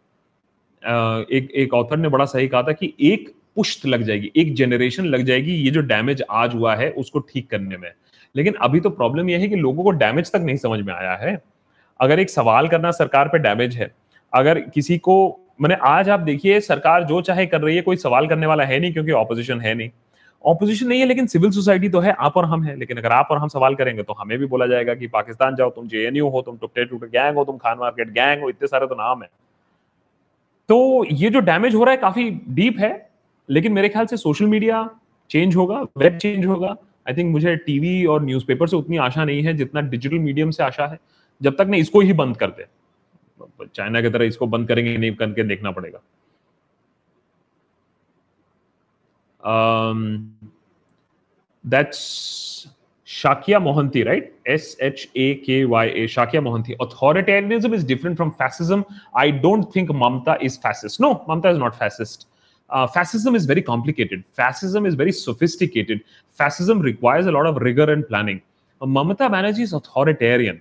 एक एक ऑथर ने बड़ा सही कहा था कि एक पुश्त लग जाएगी एक जनरेशन लग जाएगी ये जो डैमेज आज हुआ है उसको ठीक करने में। लेकिन अभी तो प्रॉब्लम यह है कि लोगों को डैमेज तक नहीं समझ में आया है। अगर एक सवाल करना सरकार पे डैमेज है अगर किसी को मैंने आज आप देखिए, सरकार जो चाहे कर रही है, कोई सवाल करने वाला है नहीं क्योंकि ऑपोजिशन है नहीं। ऑपोजिशन नहीं है, लेकिन सिविल सोसाइटी तो है, आप और हम है। लेकिन अगर आप और हम सवाल करेंगे तो हमें भी बोला जाएगा कि पाकिस्तान जाओ, तुम जेएनयू हो, तुम टुकटे टुकटे गैंग हो, तुम खान मार्केट गैंग हो, इतने सारे तो नाम है। तो ये जो डैमेज हो रहा है, काफ़ी डीप है, लेकिन मेरे ख्याल से सोशल मीडिया चेंज होगा वेब चेंज होगा। आई थिंक मुझे टीवी और न्यूज़पेपर से उतनी आशा नहीं है, जितना डिजिटल मीडियम से आशा है, जब तक नहीं इसको ही बंद कर दे। चाइना की तरह इसको बंद करेंगे नहीं, करके देखना पड़ेगा। Shakya Mohanty right S H A K Y A Shakya Mohanty authoritarianism is different from fascism I don't think Mamata is fascist no Mamata is not fascist fascism is very complicated fascism is very sophisticated fascism requires a lot of rigour and planning Mamata Banerjee is authoritarian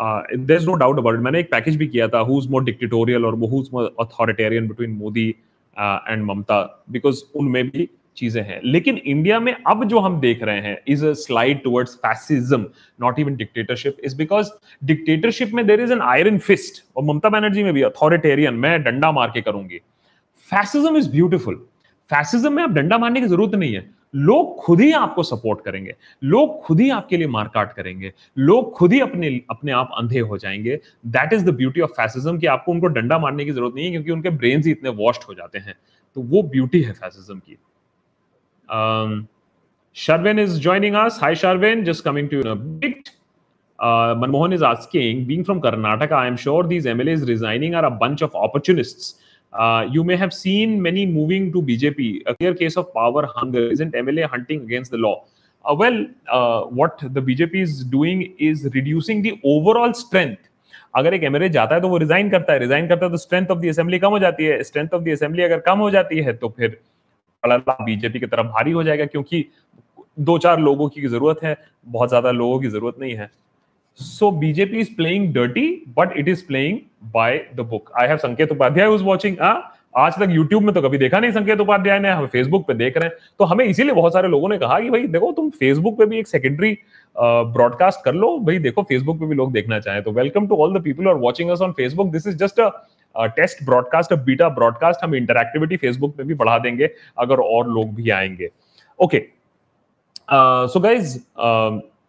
there is no doubt about मैंने एक package भी किया था who's more dictatorial और who's more authoritarian between Modi and Mamata because उनमें भी चीज़ें हैं। लेकिन इंडिया में अब जो हम देख रहे हैं is a slide towards fascism not even dictatorship is because dictatorship में there is an iron fist और ममता बनर्जी में भी अथॉरिटेरियन मैं डंडा मार के करूँगी। फैसिज्म इज़ ब्यूटिफुल फैसिज्म में आप डंडा मारने की ज़रूरत नहीं है। लोग खुद ही आपको सपोर्ट करेंगे। लोग खुद ही आपके लिए मारकाट करेंगे। लोग खुद ही अपने अपने आप अंधे हो जाएँगे। That is the beauty of fascism कि आपको उनको डंडा मारने की ज़रूरत नहीं है क्योंकि उनके ब्रेन ही इतने वॉश्ड हो जाते हैं। तो वो ब्यूटी है फैसिज्म की। Sharvin is joining us hi Sharvin just coming to big Manmohan is asking being from Karnataka I am sure these M L is resigning are a bunch of opportunist uh, you may have seen many moving to BJP. A clear case of power hunger. Isn't MLA hunting against the law? Uh, well, uh, what the BJP is doing is reducing the overall strength. अगर एक MLA जाता है तो वो resign करता है resign करता है तो स्ट्रेंथ ऑफ़ द असेंबली कम हो जाती है स्ट्रेंथ ऑफ़ द असेंबली अगर कम हो जाती है तो फिर बीजेपी की तरफ़ भारी हो जाएगा क्योंकि दो चार लोगों की ज़रूरत है बहुत ज़्यादा लोगों की ज़रूरत नहीं है So BJP is playing dirty, but it is playing by the book. I have Sanket Upadhyay who's watching. Ah, आज तक YouTube में तो कभी देखा नहीं संकेत उपाध्याय ने हम फेसबुक पे देख रहे हैं। तो हमें इसीलिए बहुत सारे लोगों ने कहा कि भाई देखो तुम फेसबुक पे भी एक सेकेंडरी ब्रॉडकास्ट कर लो। भाई देखो फेसबुक पे भी लोग देखना चाहें। तो welcome to all the people are watching us on Facebook this is just a test broadcast beta broadcast हम इंटरक्टिविटी फेसबुक पे भी बढ़ा देंगे अगर और लोग भी आएँगे। Okay so guys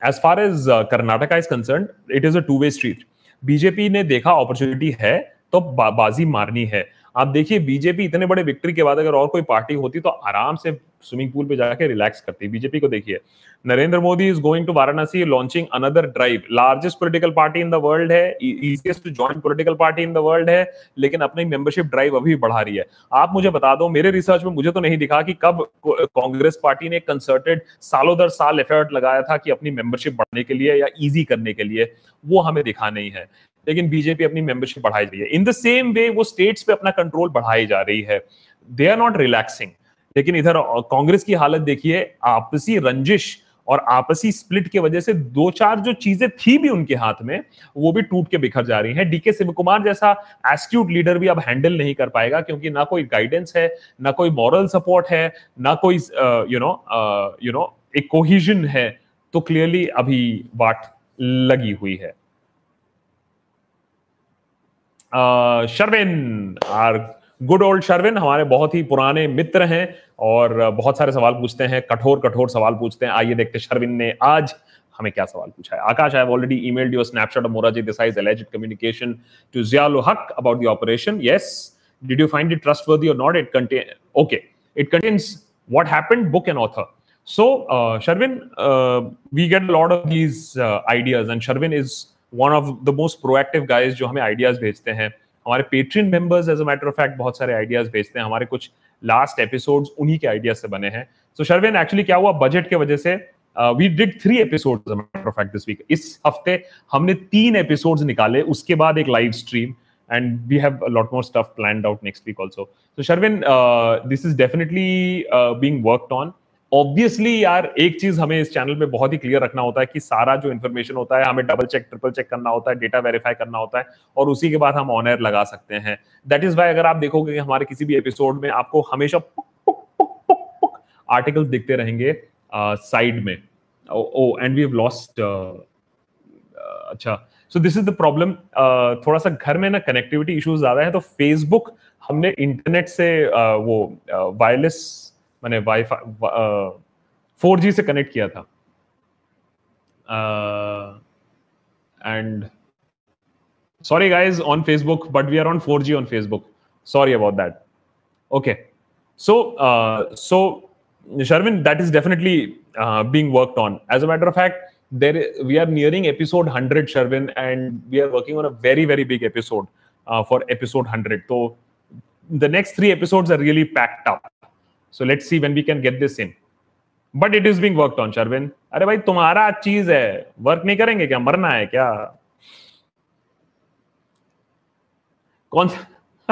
as far as Karnataka is concern it is a two way street BJP ने देखा अपॉर्चुनिटी है तो बा, बाजी मारनी है। आप देखिए बीजेपी इतने बड़े विक्ट्री के बाद अगर और कोई पार्टी होती तो आराम से स्विमिंग पूल पे जाके रिलैक्स करती। बीजेपी को देखिए, Narendra Modi is going to Varanasi launching another drive largest political party in the world है easiest join political party in the world है, लेकिन अपनी मेंबरशिप ड्राइव अभी बढ़ा रही है। आप मुझे बता दो, मेरे रिसर्च में मुझे तो नहीं दिखा कि कब कांग्रेस पार्टी ने कंसर्टेड सालों दर साल एफर्ट लगाया था कि अपनी मेंबरशिप बढ़ने के लिए या इजी करने के लिए। वो हमें दिखा नहीं है। लेकिन बीजेपी अपनी मेंबरशिप बढ़ाई जा रही है। इन द सेम वे वो स्टेट्स पे अपना कंट्रोल बढ़ाई जा रही है। दे आर नॉट रिलैक्सिंग लेकिन इधर कांग्रेस की हालत देखिए, आपसी रंजिश और आपसी स्प्लिट की वजह से दो चार जो चीज़ें थी भी उनके हाथ में, वो भी टूट के बिखर जा रही हैं। डीके शिव कुमार जैसा एस्ट्यूट लीडर भी अब हैंडल नहीं कर पाएगा, क्योंकि ना कोई गाइडेंस है, ना कोई मॉरल सपोर्ट है, ना कोई यू नो यू नो एक कोहिजन है तो क्लियरली अभी वाट लगी हुई है। Sharvin, our good old Sharvin, हमारे बहुत ही पुराने मित्र हैं और बहुत सारे सवाल पूछते हैं, कठोर कठोर सवाल पूछते हैं। आइए देखते शर्विन ने आज हमें क्या सवाल पूछा है। Akash I already emailed your snapshot of Morarji Desai alleged communication to Zia-ul Haq about the operation yes did you find it trustworthy और not it contain okay it contains what happened book and author so Sharvin we get lot of these ideas and Sharvin is one of the most proactive guys जो हमें ideas भेजते हैं। हमारे Patreon members as a matter of fact बहुत सारे ideas भेजते हैं। हमारे कुछ लास्ट एपिसोड्स उन्हीं के आइडियाज़ से बने हैं। सो शर्वेन एक्चुअली क्या हुआ? बजट के वजह से we did three episode this week इस हफ़्ते हमने तीन एपिसोड्स निकाले उसके बाद एक live stream and we have a lot more stuff planned out next week also. So sharvin uh, this is definitely uh, being worked on. Obviously यार एक चीज़ हमें इस चैनल पे बहुत ही क्लियर रखना होता है कि सारा जो इन्फॉर्मेशन होता है हमें डबल चेक ट्रिपल चेक करना होता है डेटा वेरीफाई करना होता है और उसी के बाद हम ऑन एयर लगा सकते हैं। दैट इज़ वाई अगर आप देखोगे कि हमारे किसी भी एपिसोड में आपको हमेशा आर्टिकल्स दिखते रहेंगे साइड uh, में। Oh and we have lost अच्छा। So this is the problem थोड़ा सा घर में ना कनेक्टिविटी इश्यूज़ ज़्यादा है तो फेसबुक हमने इंटरनेट से uh, वो वायरलेस uh, मैंने वाईफाई फोर जी से कनेक्ट किया था and sorry guys on Facebook but we are on four G on Facebook sorry about that okay so so Sharvin, that is definitely uh, being worked on. As a matter of fact, there we are nearing episode 100, Sharvin, and we are working on a very very big episode uh, for episode 100. So the next three episodes are really packed up. So let's see when we can get this in but it is being worked on Sharvin अरे भाई, तुम्हारा चीज़ है। Work नहीं करेंगे क्या? मरना है क्या? कौन सा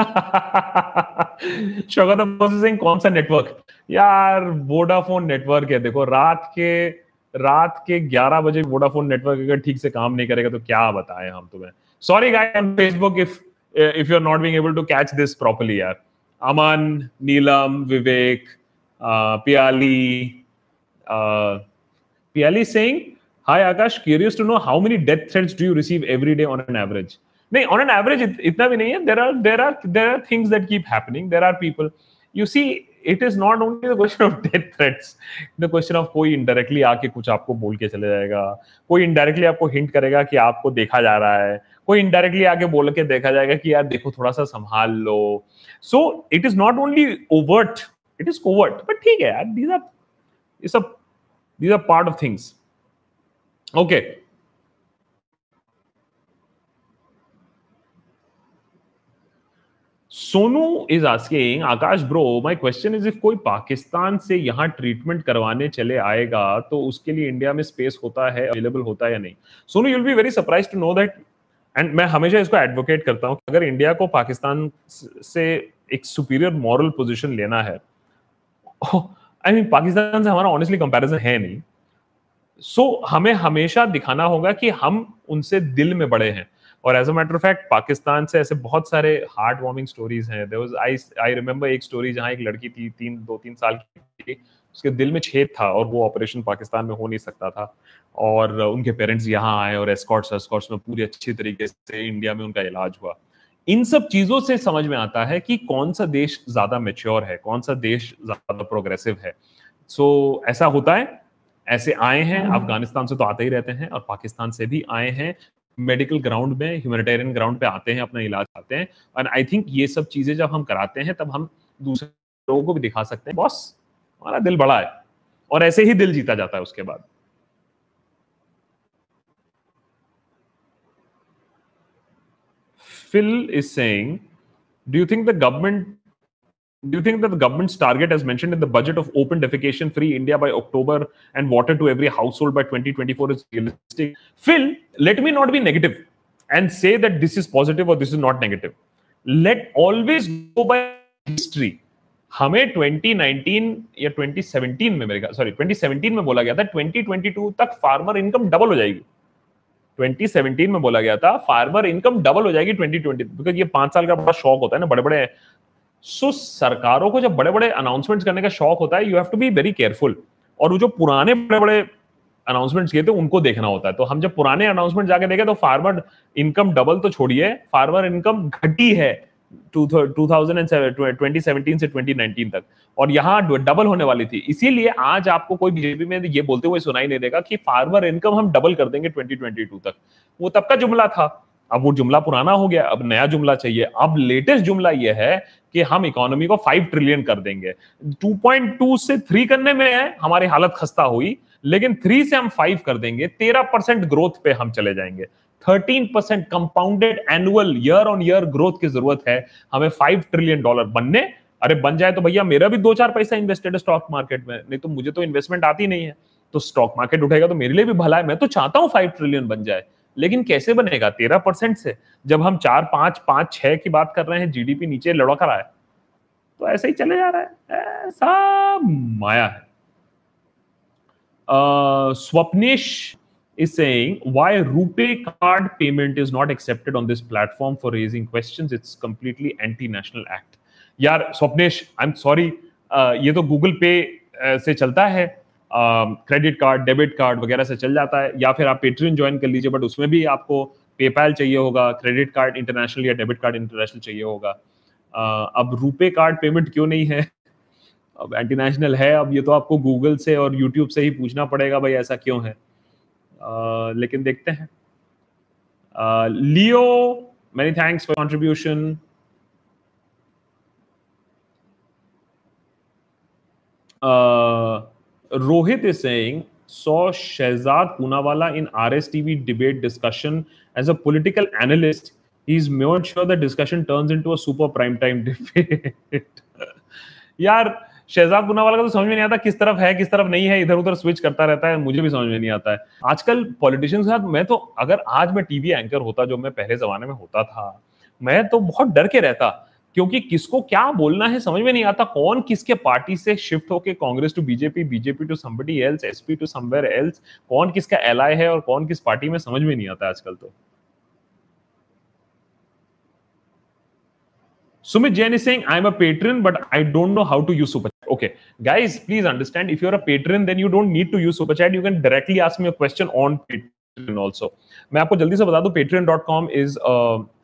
प्रोसेसिंग कौन सा नेटवर्क यार वोडाफोन नेटवर्क है। देखो, रात के रात के 11 बजे वोडाफोन नेटवर्क अगर ठीक से काम नहीं करेगा तो क्या बताएँ हम तुम्हें? Sorry guys on Facebook if if you are not being able to catch this properly यार। Aman Neelam Vivek Piyali Piyali Singh hi Akash curious to know how many death threats do you receive every day on an average नहीं on an average इतना भी नहीं है। There are there are there are things that keep happening there are people you see it is not only the question of death threats the question of कोई indirectly आके कुछ आपको बोल के चले जाएगा, कोई इनडायरेक्टली आपको हिंट करेगा कि आपको देखा जा रहा है कोई indirectly आके बोल के देखा जाएगा कि यार देखो, थोड़ा सा संभाल लो। So it is not only overt, it is covert, but ठीक है यार, these are, it's a, these are part of things. Okay. Sonu is asking Akash bro my question is if कोई पाकिस्तान से यहाँ ट्रीटमेंट करवाने चले आएगा तो उसके लिए इंडिया में स्पेस होता है अवेलेबल होता है या नहीं? Sonu you'll be very surprise to know that and मैं हमेशा इसको एडवोकेट करता हूँ अगर इंडिया को पाकिस्तान से एक सुपीरियर मॉरल पोजिशन लेना है आई मीन पाकिस्तान से हमारा ऑनेस्टली कंपैरिजन है नहीं। सो so, हमें हमेशा दिखाना होगा कि हम उनसे दिल में बड़े हैं। और as a matter of fact Pakistan से ऐसे बहुत सारे हार्ट वार्मिंग स्टोरीज हैं। There was I I remember एक स्टोरी जहाँ एक लड़की थी तीन दो तीन साल की उसके दिल में छेद था और वो ऑपरेशन पाकिस्तान में हो नहीं सकता था। और उनके पेरेंट्स यहाँ आए और एस्कॉट्स एस्कॉट्स में पूरी अच्छी तरीके से इंडिया में उनका इलाज हुआ। इन सब चीज़ों से समझ में आता है कि कौन सा देश ज़्यादा मेच्योर है कौन सा देश ज़्यादा प्रोग्रेसिव है। सो so, ऐसा होता है ऐसे आए हैं हम्म। अफ़गानिस्तान से तो आते ही रहते हैं और पाकिस्तान से भी आए हैं मेडिकल ग्राउंड में ह्यूमैनिटेरियन ग्राउंड पे आते हैं अपना इलाज आते हैं। और आई थिंक ये सब चीज़ें जब हम कराते हैं तब हम दूसरे लोगों को भी दिखा सकते हैं। बॉस हमारा दिल बड़ा है और ऐसे ही दिल जीता जाता है उसके बाद Phil is saying, do you think the government do you think that the government's target as mentioned in the budget of open defecation free india by october and water to every household by 2024 is realistic phil let me not be negative and say that this is positive or this is not negative let always go by history हमें 2019 या 2017 में मेरे sorry 2017 में बोला गया था 2022 तक farmer income double हो जाएगी। 2017 में बोला गया था फार्मर इनकम डबल हो जाएगी 2020 बिकॉज़ ये पाँच साल का बड़ा शौक होता है ना बड़े बड़े सो सरकारों को जब बड़े बड़े अनाउंसमेंट्स करने का शौक होता है you have to be very careful और वो जो पुराने बड़े बड़े अनाउंसमेंट्स किए थे, उनको देखना होता है। तो हम जब पुराने अनाउंसमेंट जाके देखे तो फार्मर इनकम डबल तो छोड़िए फार्मर इनकम घटी है। 2017 से 2019 तक। और यहाँ डबल होने वाली थी। इसीलिए आज आपको कोई बीजेपी में ये बोलते हुए सुनाई नहीं देगा कि फार्मर इनकम हम डबल कर देंगे 2022 तक। वो तब का जुमला था। अब वो जुमला पुराना हो गया, अब नया जुमला चाहिए। अब लेटेस्ट जुमला ये है कि हम इकोनॉमी को फाइव ट्रिलियन कर देंगे। 2.2 से थ्री करने में है हमारी हालत खस्ता हुई, लेकिन थ्री से हम फाइव कर देंगे। तेरह परसेंट ग्रोथ पे हम चले जाएँगे। Thirteen percent compounded annual year on year growth की ज़रूरत है, हमें फाइव ट्रिलियन डॉलर बनने। अरे, बन जाए तो भैया मेरा भी दो चार पैसा इन्वेस्टेड है स्टॉक मार्केट में, नहीं तो मुझे तो इन्वेस्टमेंट आती नहीं है। तो स्टॉक मार्केट उठेगा तो मेरे लिए भी भला है, मैं तो चाहता हूँ फाइव ट्रिलियन बन जाए। लेकिन कैसे बनेगा? तेरह परसेंट से। जब हम चार, पाँच पाँच, छह की बात कर रहे हैं जीडीपी नीचे लड़का रहा है तो ऐसे ही चले जा रहा है। ऐसा माया है। Swapnesh is saying why RuPay card payment is not accepted on this platform for raising questions. It's completely anti-national act. यार स्वप्नेश आई एम सॉरी ये तो गूगल पे uh, से चलता है. क्रेडिट कार्ड डेबिट कार्ड वगैरह से चल जाता है. या फिर आप पेट्रियन ज्वाइन कर लीजिए बट उसमें भी आपको पेपैल चाहिए होगा. क्रेडिट कार्ड इंटरनेशनल या डेबिट कार्ड इंटरनेशनल चाहिए होगा. Uh, अब रुपे कार्ड पेमेंट क्यों नहीं है? अब इंटरनेशनल है. अब ये तो आपको गूगल से और यूट्यूब से ही पूछना पड़ेगा भाई ऐसा क्यों है? लेकिन देखते हैं। Leo many thanks for contribution Rohit is saying so Shehzad Poonawalla in R S TV debate discussion as a political analyst he is made sure the discussion turn into a super prime time debate यार शहजाद पुनावाला का तो समझ में नहीं आता किस तरफ़ है, किस तरफ़ नहीं है इधर उधर स्विच करता रहता है, मुझे भी समझ में नहीं आता है। आजकल पॉलिटिशियंस के साथ मैं तो अगर आज मैं टीवी एंकर होता, जो मैं पहले जमाने में होता था, मैं तो बहुत डर के रहता, क्योंकि किसको क्या बोलना है समझ में नहीं आता, कौन किसके पार्टी से शिफ्ट होके Congress to BJP BJP to somebody else SP to somewhere else कौन किसका एलाई है और कौन किस पार्टी में, समझ में नहीं आता आजकल तो। Sumit Jain is saying, I'm a patron, but I don't know how to use Super Chat. Okay, guys, please understand if you're a patron, then you don't need to use Super Chat. You can directly ask me a question on Patreon also. मैं आपको जल्दी से बता दूँ patreon.com is a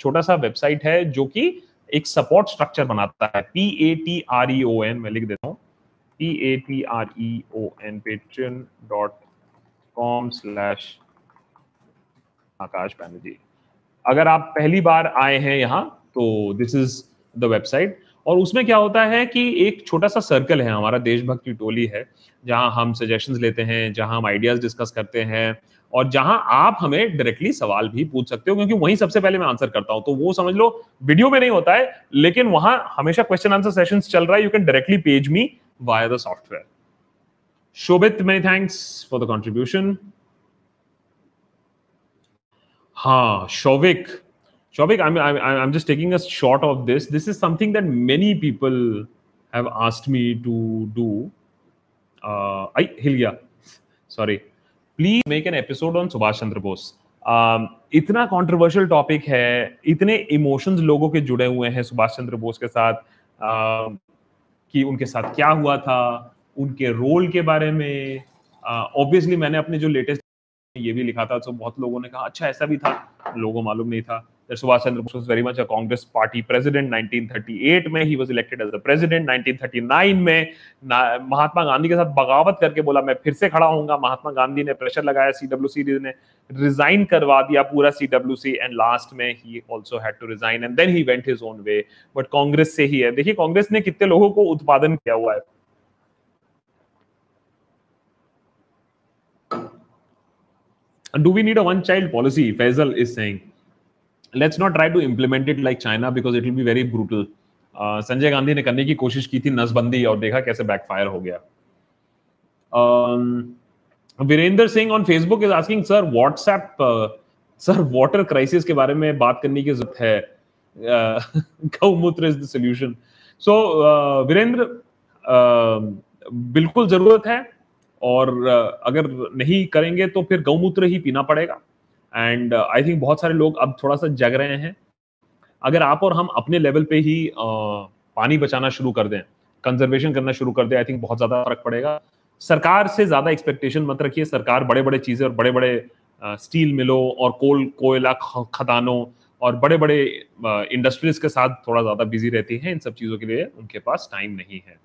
छोटा सा website है जो कि एक सपोर्ट स्ट्रक्चर बनाता है P A T R E O N मैं लिख देता हूँ P A T R E O N Patreon dot com slash Akash Banerjee अगर आप पहली बार आए हैं यहाँ तो दिस इज़ द वेबसाइट और उसमें क्या होता है कि एक छोटा सा सर्कल है, हमारा देशभक्ति टोली है, जहाँ हम सजेशंस लेते हैं, जहाँ हम आइडियाज़ डिस्कस करते हैं, और जहाँ आप हमें डायरेक्टली सवाल भी पूछ सकते हो, क्योंकि वहीं सबसे पहले मैं आंसर करता हूँ। तो वो समझ लो वीडियो में नहीं होता है, लेकिन वहाँ हमेशा क्वेश्चन आंसर सेशन चल रहा है। You can directly page me via the software Shobhit many thanks for the contribution हाँ Shobhik Shobik, I'm, I'm, I'm just taking a shot of this. This is something that many people have asked me to do. Uh, I, Hilya, sorry. Please make an episode on Subhash Chandra Bose इतना controversial topic है इतने emotions लोगों के जुड़े हुए हैं सुभाष चंद्र बोस के साथ uh, कि उनके साथ क्या हुआ था उनके रोल के बारे में ऑब्वियसली uh, मैंने अपने जो लेटेस्ट ये भी लिखा था तो बहुत लोगों ने कहा अच्छा ऐसा भी था लोगों मालूम नहीं था that Subhash Chandra Bose was very much a Congress party president. 1938 में he was elected as the president. 1939 में महात्मा गांधी के साथ बगावत करके बोला, मैं फिर से खड़ा होऊँगा। महात्मा गांधी ने प्रेशर लगाया सीडब्ल्यूसी ने रिजाइन करवा दिया पूरा सीडब्ल्यूसी एंड लास्ट में he also had to resign and then he went his own way but Congress से ही है। देखिए कांग्रेस ने कितने लोगों को उत्पादन किया हुआ है। Do we need a one child policy? Faisal is saying let's not try to it like China because it will be very brutal. Uh, Sanjay Gandhi ने करने की कोशिश की थी नसबंदी और देखा कैसे बैकफायर हो गया। Virendra Singh on Facebook is asking sir WhatsApp sir water crisis के बारे में बात करने की ज़रूरत है। Gaumutra is the solution so Virendra बिल्कुल ज़रूरत है और uh, अगर नहीं करेंगे तो फिर गौमूत्र ही पीना पड़ेगा। एंड आई थिंक बहुत सारे लोग अब थोड़ा सा जग रहे हैं। अगर आप और हम अपने लेवल पे ही uh, पानी बचाना शुरू कर दें कंजर्वेशन करना शुरू कर दें आई थिंक बहुत ज़्यादा फ़र्क पड़ेगा। सरकार से ज़्यादा एक्सपेक्टेशन मत रखिए। सरकार बड़े बड़े चीज़ें और बड़े बड़े स्टील मिलों और कोल कोयला खदानों और बड़े बड़े इंडस्ट्रीज़ के साथ थोड़ा ज़्यादा बिज़ी रहती है। इन सब चीज़ों के लिए उनके पास टाइम नहीं है।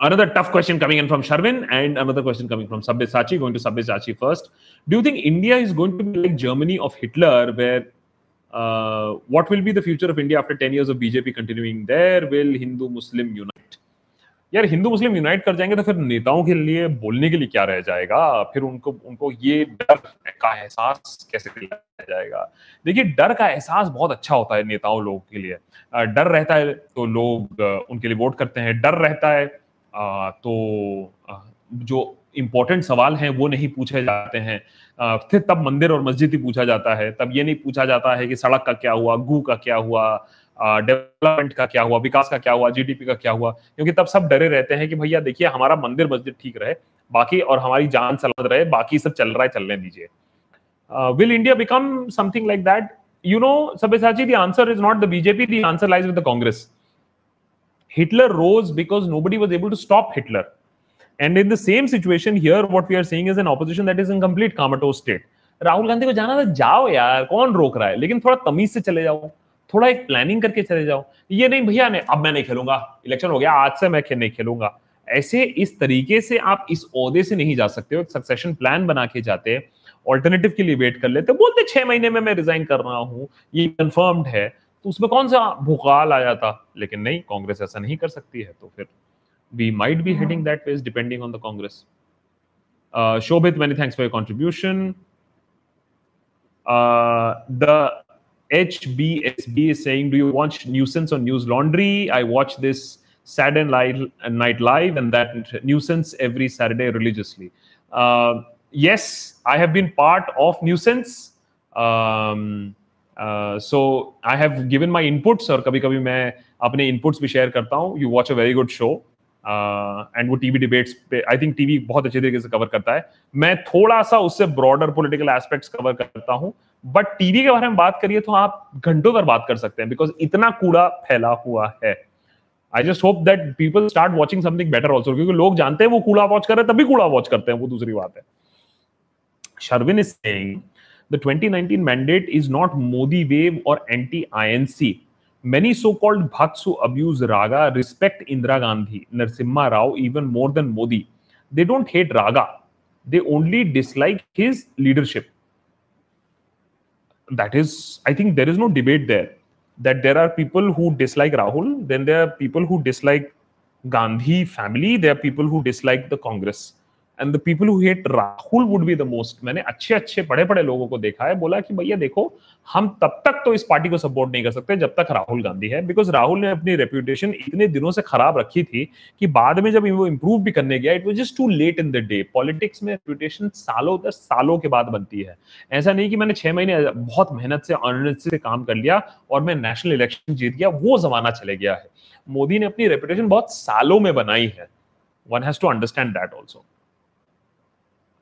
Another tough question coming in from Sharvin and another question coming from Sabyasachi. Going to Sabyasachi first. Do you think India is going to be like Germany of Hitler, where uh, what will be the future of India after 10 years of BJP continuing there? Will Hindu Muslim unite? यार हिंदू मुस्लिम unite कर जाएँगे तो फिर नेताओं के लिए बोलने के लिए क्या रह जाएगा फिर उनको उनको ये डर का एहसास कैसे दिलाया जाएगा देखिए डर का एहसास बहुत अच्छा होता है नेताओं लोगों के लिए डर रहता है तो लोग उनके लिए वोट करते हैं डर रहता है तो जो इम्पोर्टेंट सवाल हैं, वो नहीं पूछे जाते हैं। फिर तब मंदिर और मस्जिद ही पूछा जाता है। तब ये नहीं पूछा जाता है कि सड़क का क्या हुआ, गू का क्या हुआ डेवलपमेंट का क्या हुआ, विकास का क्या हुआ जीडीपी का क्या हुआ। क्योंकि तब सब डरे रहते हैं कि भैया देखिए, हमारा मंदिर, मस्जिद ठीक रहे, बाकी और हमारी जान सलामत रहे, बाकी सब चल रहा है, चलने दीजिए। Will India become something like that you know, sabyasachi, the answer is not the BJP the answer lies with the congress. Hitler rose because nobody was able to stop hitler. And in the same situation, here what we are seeing is an opposition that is in complete comatose state. Rahul Gandhi को जाना था, जाओ यार, कौन रोक रहा है? लेकिन थोड़ा तमीज से चले जाओ, थोड़ा एक प्लानिंग करके चले जाओ। ये नहीं, भैया नहीं अब मैं नहीं खेलूँगा इलेक्शन हो गया, आज से मैं खेल नहीं खेलूँगा। ऐसे इस तरीके से आप इस ओहदे से नहीं जा सकते हो, एक सक्सेशन प्लान बना के जाते ऑल्टरनेटिव के लिए वेट कर लेते बोलते छह महीने में मैं रिजाइन कर रहा हूँ, ये कंफर्म्ड है। तो उसमें कौन सा भूखाल आया था? लेकिन नहीं, कांग्रेस ऐसा नहीं कर सकती है तो फिर we might be heading that ways depending on the Congress. Shobhit many thanks for contribution the H B S B से Newslaundry I watch this sad and live night live and that nuisance every Saturday religiously yes I have been part of nuisance so I have given my inputs और कभी कभी मैं अपने inputs भी share करता हूँ। You watch a very good show and वो TV debates पे आई थिंक टीवी बहुत अच्छे तरीके से कवर करता है। मैं थोड़ा सा उससे ब्रॉडर पॉलिटिकल एस्पेक्ट्स कवर करता हूँ। बट टीवी के बारे में बात करिए तो आप घंटों भर बात कर सकते हैं बिकॉज़ इतना कूड़ा फैला हुआ है। I just hope that people start watching something better also क्योंकि लोग जानते हैं वो कूड़ा वॉच कर रहे हैं, तभी कूड़ा वॉच करते हैं, वो दूसरी बात है। Sharvin is saying the 2019 mandate is not Modi wave or anti INC. Many so called bhakts who abuse Raga respect Indira Gandhi, Narsimha Rao even more than Modi. They don't hate Raga, they only dislike his leadership. That is, I think there is no debate there. That there are people who dislike Rahul, then there are people who dislike Gandhi family, there are people who dislike the Congress and the people who hate Rahul would be the most मैंने अच्छे अच्छे बड़े बड़े लोगों को देखा है, बोला कि भैया देखो, हम तब तक तो इस पार्टी को सपोर्ट नहीं कर सकते जब तक राहुल गांधी है। बिकॉज़ राहुल ने अपनी रेप्यूटेशन इतने दिनों से खराब रखी थी कि बाद में जब वो इंप्रूव भी करने गया it was just too late in the day politics में रेप्यूटेशन सालों दस सालों के बाद बनती है। ऐसा नहीं कि मैंने छह महीने बहुत मेहनत से अर्नेस्ट से काम कर लिया और मैं नेशनल इलेक्शन जीत गया, वो जमाना चले गया है। मोदी ने अपनी रेपुटेशन बहुत सालों में बनाई है। One has to understand that also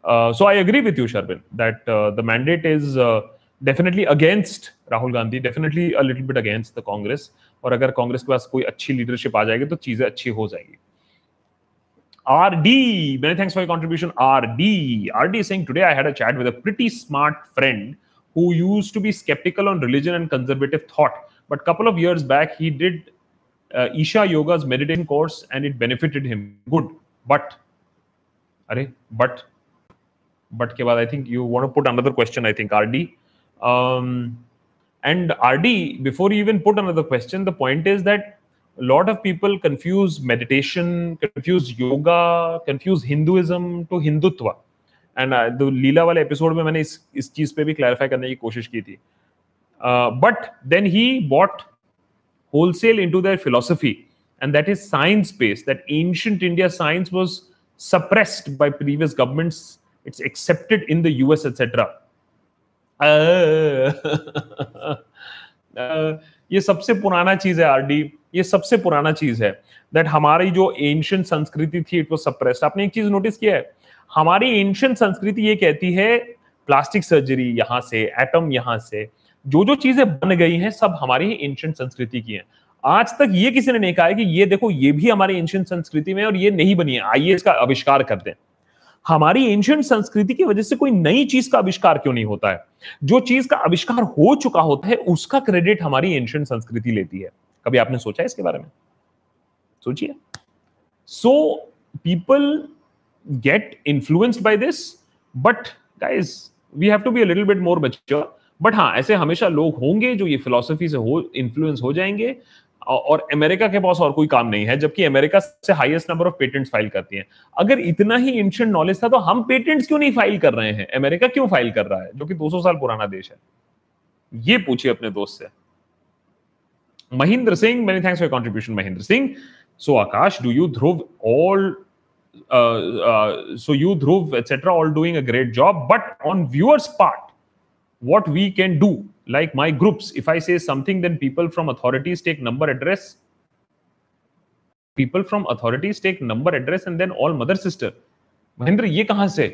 Uh, so I agree with you, Sharbin, that uh, the mandate is uh, definitely against Rahul Gandhi, definitely a little bit against the Congress. और अगर कांग्रेस के पास कोई अच्छी लीडरशिप आ जाएगी तो चीजें अच्छी हो जाएगी RD, many thanks for your contribution. RD, RD is saying today I had a chat with a pretty smart friend who used to be skeptical on religion and conservative thought. But a couple of years back, he did uh, Isha Yoga's meditation course and it benefited him. Good. But, are, but but ke baad, I think you want to put another question, I think, RD. Um, and RD, before you even put another question, the point is that a lot of people confuse meditation, confuse yoga, confuse Hinduism to Hindutva. And the Leila वाले episode में मैंने इस इस चीज पे भी clarify करने की कोशिश की थी but then he bought wholesale into their philosophy and that is science based that ancient india science was suppressed by previous governments it's accepted in the US, etc. ये सबसे पुराना चीज़ है आरडी ये सबसे पुराना चीज़ है दैट हमारी जो एंशियंट संस्कृति थी इट वाज सप्रेस्ड आपने एक चीज़ नोटिस किया है? हमारी एंशियंट संस्कृति ये कहती है प्लास्टिक सर्जरी यहाँ से एटम यहाँ से जो जो चीज़ें बन गई हैं सब हमारी ही एंशियंट संस्कृति की हैं। आज तक ये किसी ने नहीं कहा है कि ये देखो ये भी हमारी एंशियंट संस्कृति में और ये नहीं बनी है। आइए इसका आविष्कार कर दें। हमारी एंशियंट संस्कृति की वजह से कोई नई चीज़ का आविष्कार क्यों नहीं होता है? जो चीज़ का आविष्कार हो चुका होता है, उसका क्रेडिट हमारी एंशियंट संस्कृति लेती है। कभी आपने सोचा है इसके बारे में? सोचिए। So people get influenced by this but guys we have to be a little bit more mature but हाँ ऐसे हमेशा लोग होंगे जो ये फिलोसफी से हो इन्फ्लुएंस हो जाएँगे। और अमेरिका के पास और कोई काम नहीं है, जबकि अमेरिका से highest number of patents file करती है। अगर इतना ही एंशियंट नॉलेज था तो हम पेटेंट्स क्यों नहीं फ़ाइल कर रहे हैं? अमेरिका क्यों फ़ाइल कर रहा है, जो कि 200 साल पुराना देश है? ये पूछिए अपने दोस्त से। Mahendra Singh many thanks for contribution Mahendra Singh. So Akash do you Dhruv all you dhruv etc all doing a great job, but on viewers part what we can do like my groups if i say something then people from authorities take number address. People from authorities take number address and then all mother sister. Mahendra ये कहाँ से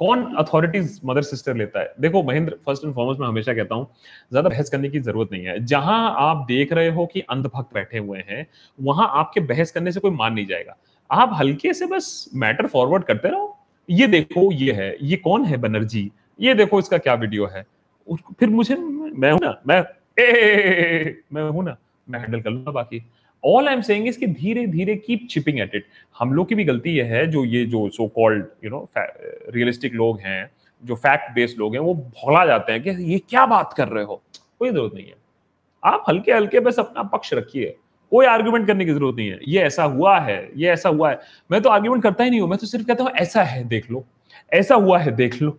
कौन authorities mother sister लेता है? देखो Mahendra first and foremost मैं हमेशा कहता हूँ ज़्यादा बहस करने की ज़रूरत नहीं है। जहाँ आप देख रहे हो कि अंधभक्त बैठे हुए हैं वहाँ आपके बहस करने से कोई मान नहीं जाएगा। आप हल्के से बस मैटर फॉरवर्ड करते रहो। ये देखो ये है ये कौन है बनर्जी? ये देखो इसका क्या वीडियो है? फिर मुझे मैं हूँ ना मैं ए, मैं हूँ ना मैं हैंडल कर लूँगा बाकी। All I am saying is कि धीरे धीरे कीप चिपिंग एट इट हम लोग की भी गलती ये है जो ये जो so called you know realistic लोग हैं जो फैक्ट बेस्ड लोग हैं वो भोला जाते हैं कि ये क्या बात कर रहे हो? कोई ज़रूरत नहीं है। आप हल्के हल्के बस अपना पक्ष रखिए। कोई आर्ग्यूमेंट करने की ज़रूरत नहीं है। ये ऐसा हुआ है ये ऐसा हुआ है। मैं तो आर्ग्यूमेंट करता ही नहीं हूँ मैं तो सिर्फ़ कहता हूँ ऐसा है देख लो। ऐसा हुआ है देख लो।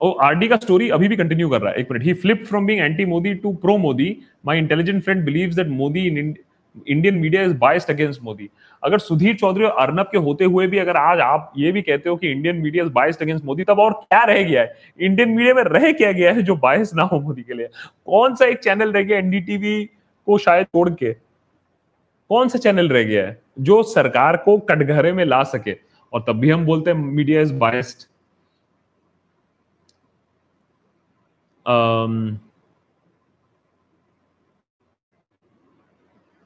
Oh, RD का स्टोरी अभी भी कंटिन्यू कर रहा है। एक minute he flipped from being anti Modi to pro Modi my intelligent friend believes that Modi in Indian media is biased against Modi अगर सुधीर चौधरी और अर्नब के होते हुए भी अगर आज आप ये भी कहते हो कि Indian media is biased against Modi तब और क्या रह गया है? इंडियन मीडिया में रह क्या गया है जो बायस ना हो मोदी के लिए? कौन सा एक चैनल रह गया एनडीटीवी को शायद छोड़ के? कौन सा चैनल रह गया है जो सरकार को कटघरे में ला सके? और तब भी हम बोलते हैं media is biased um,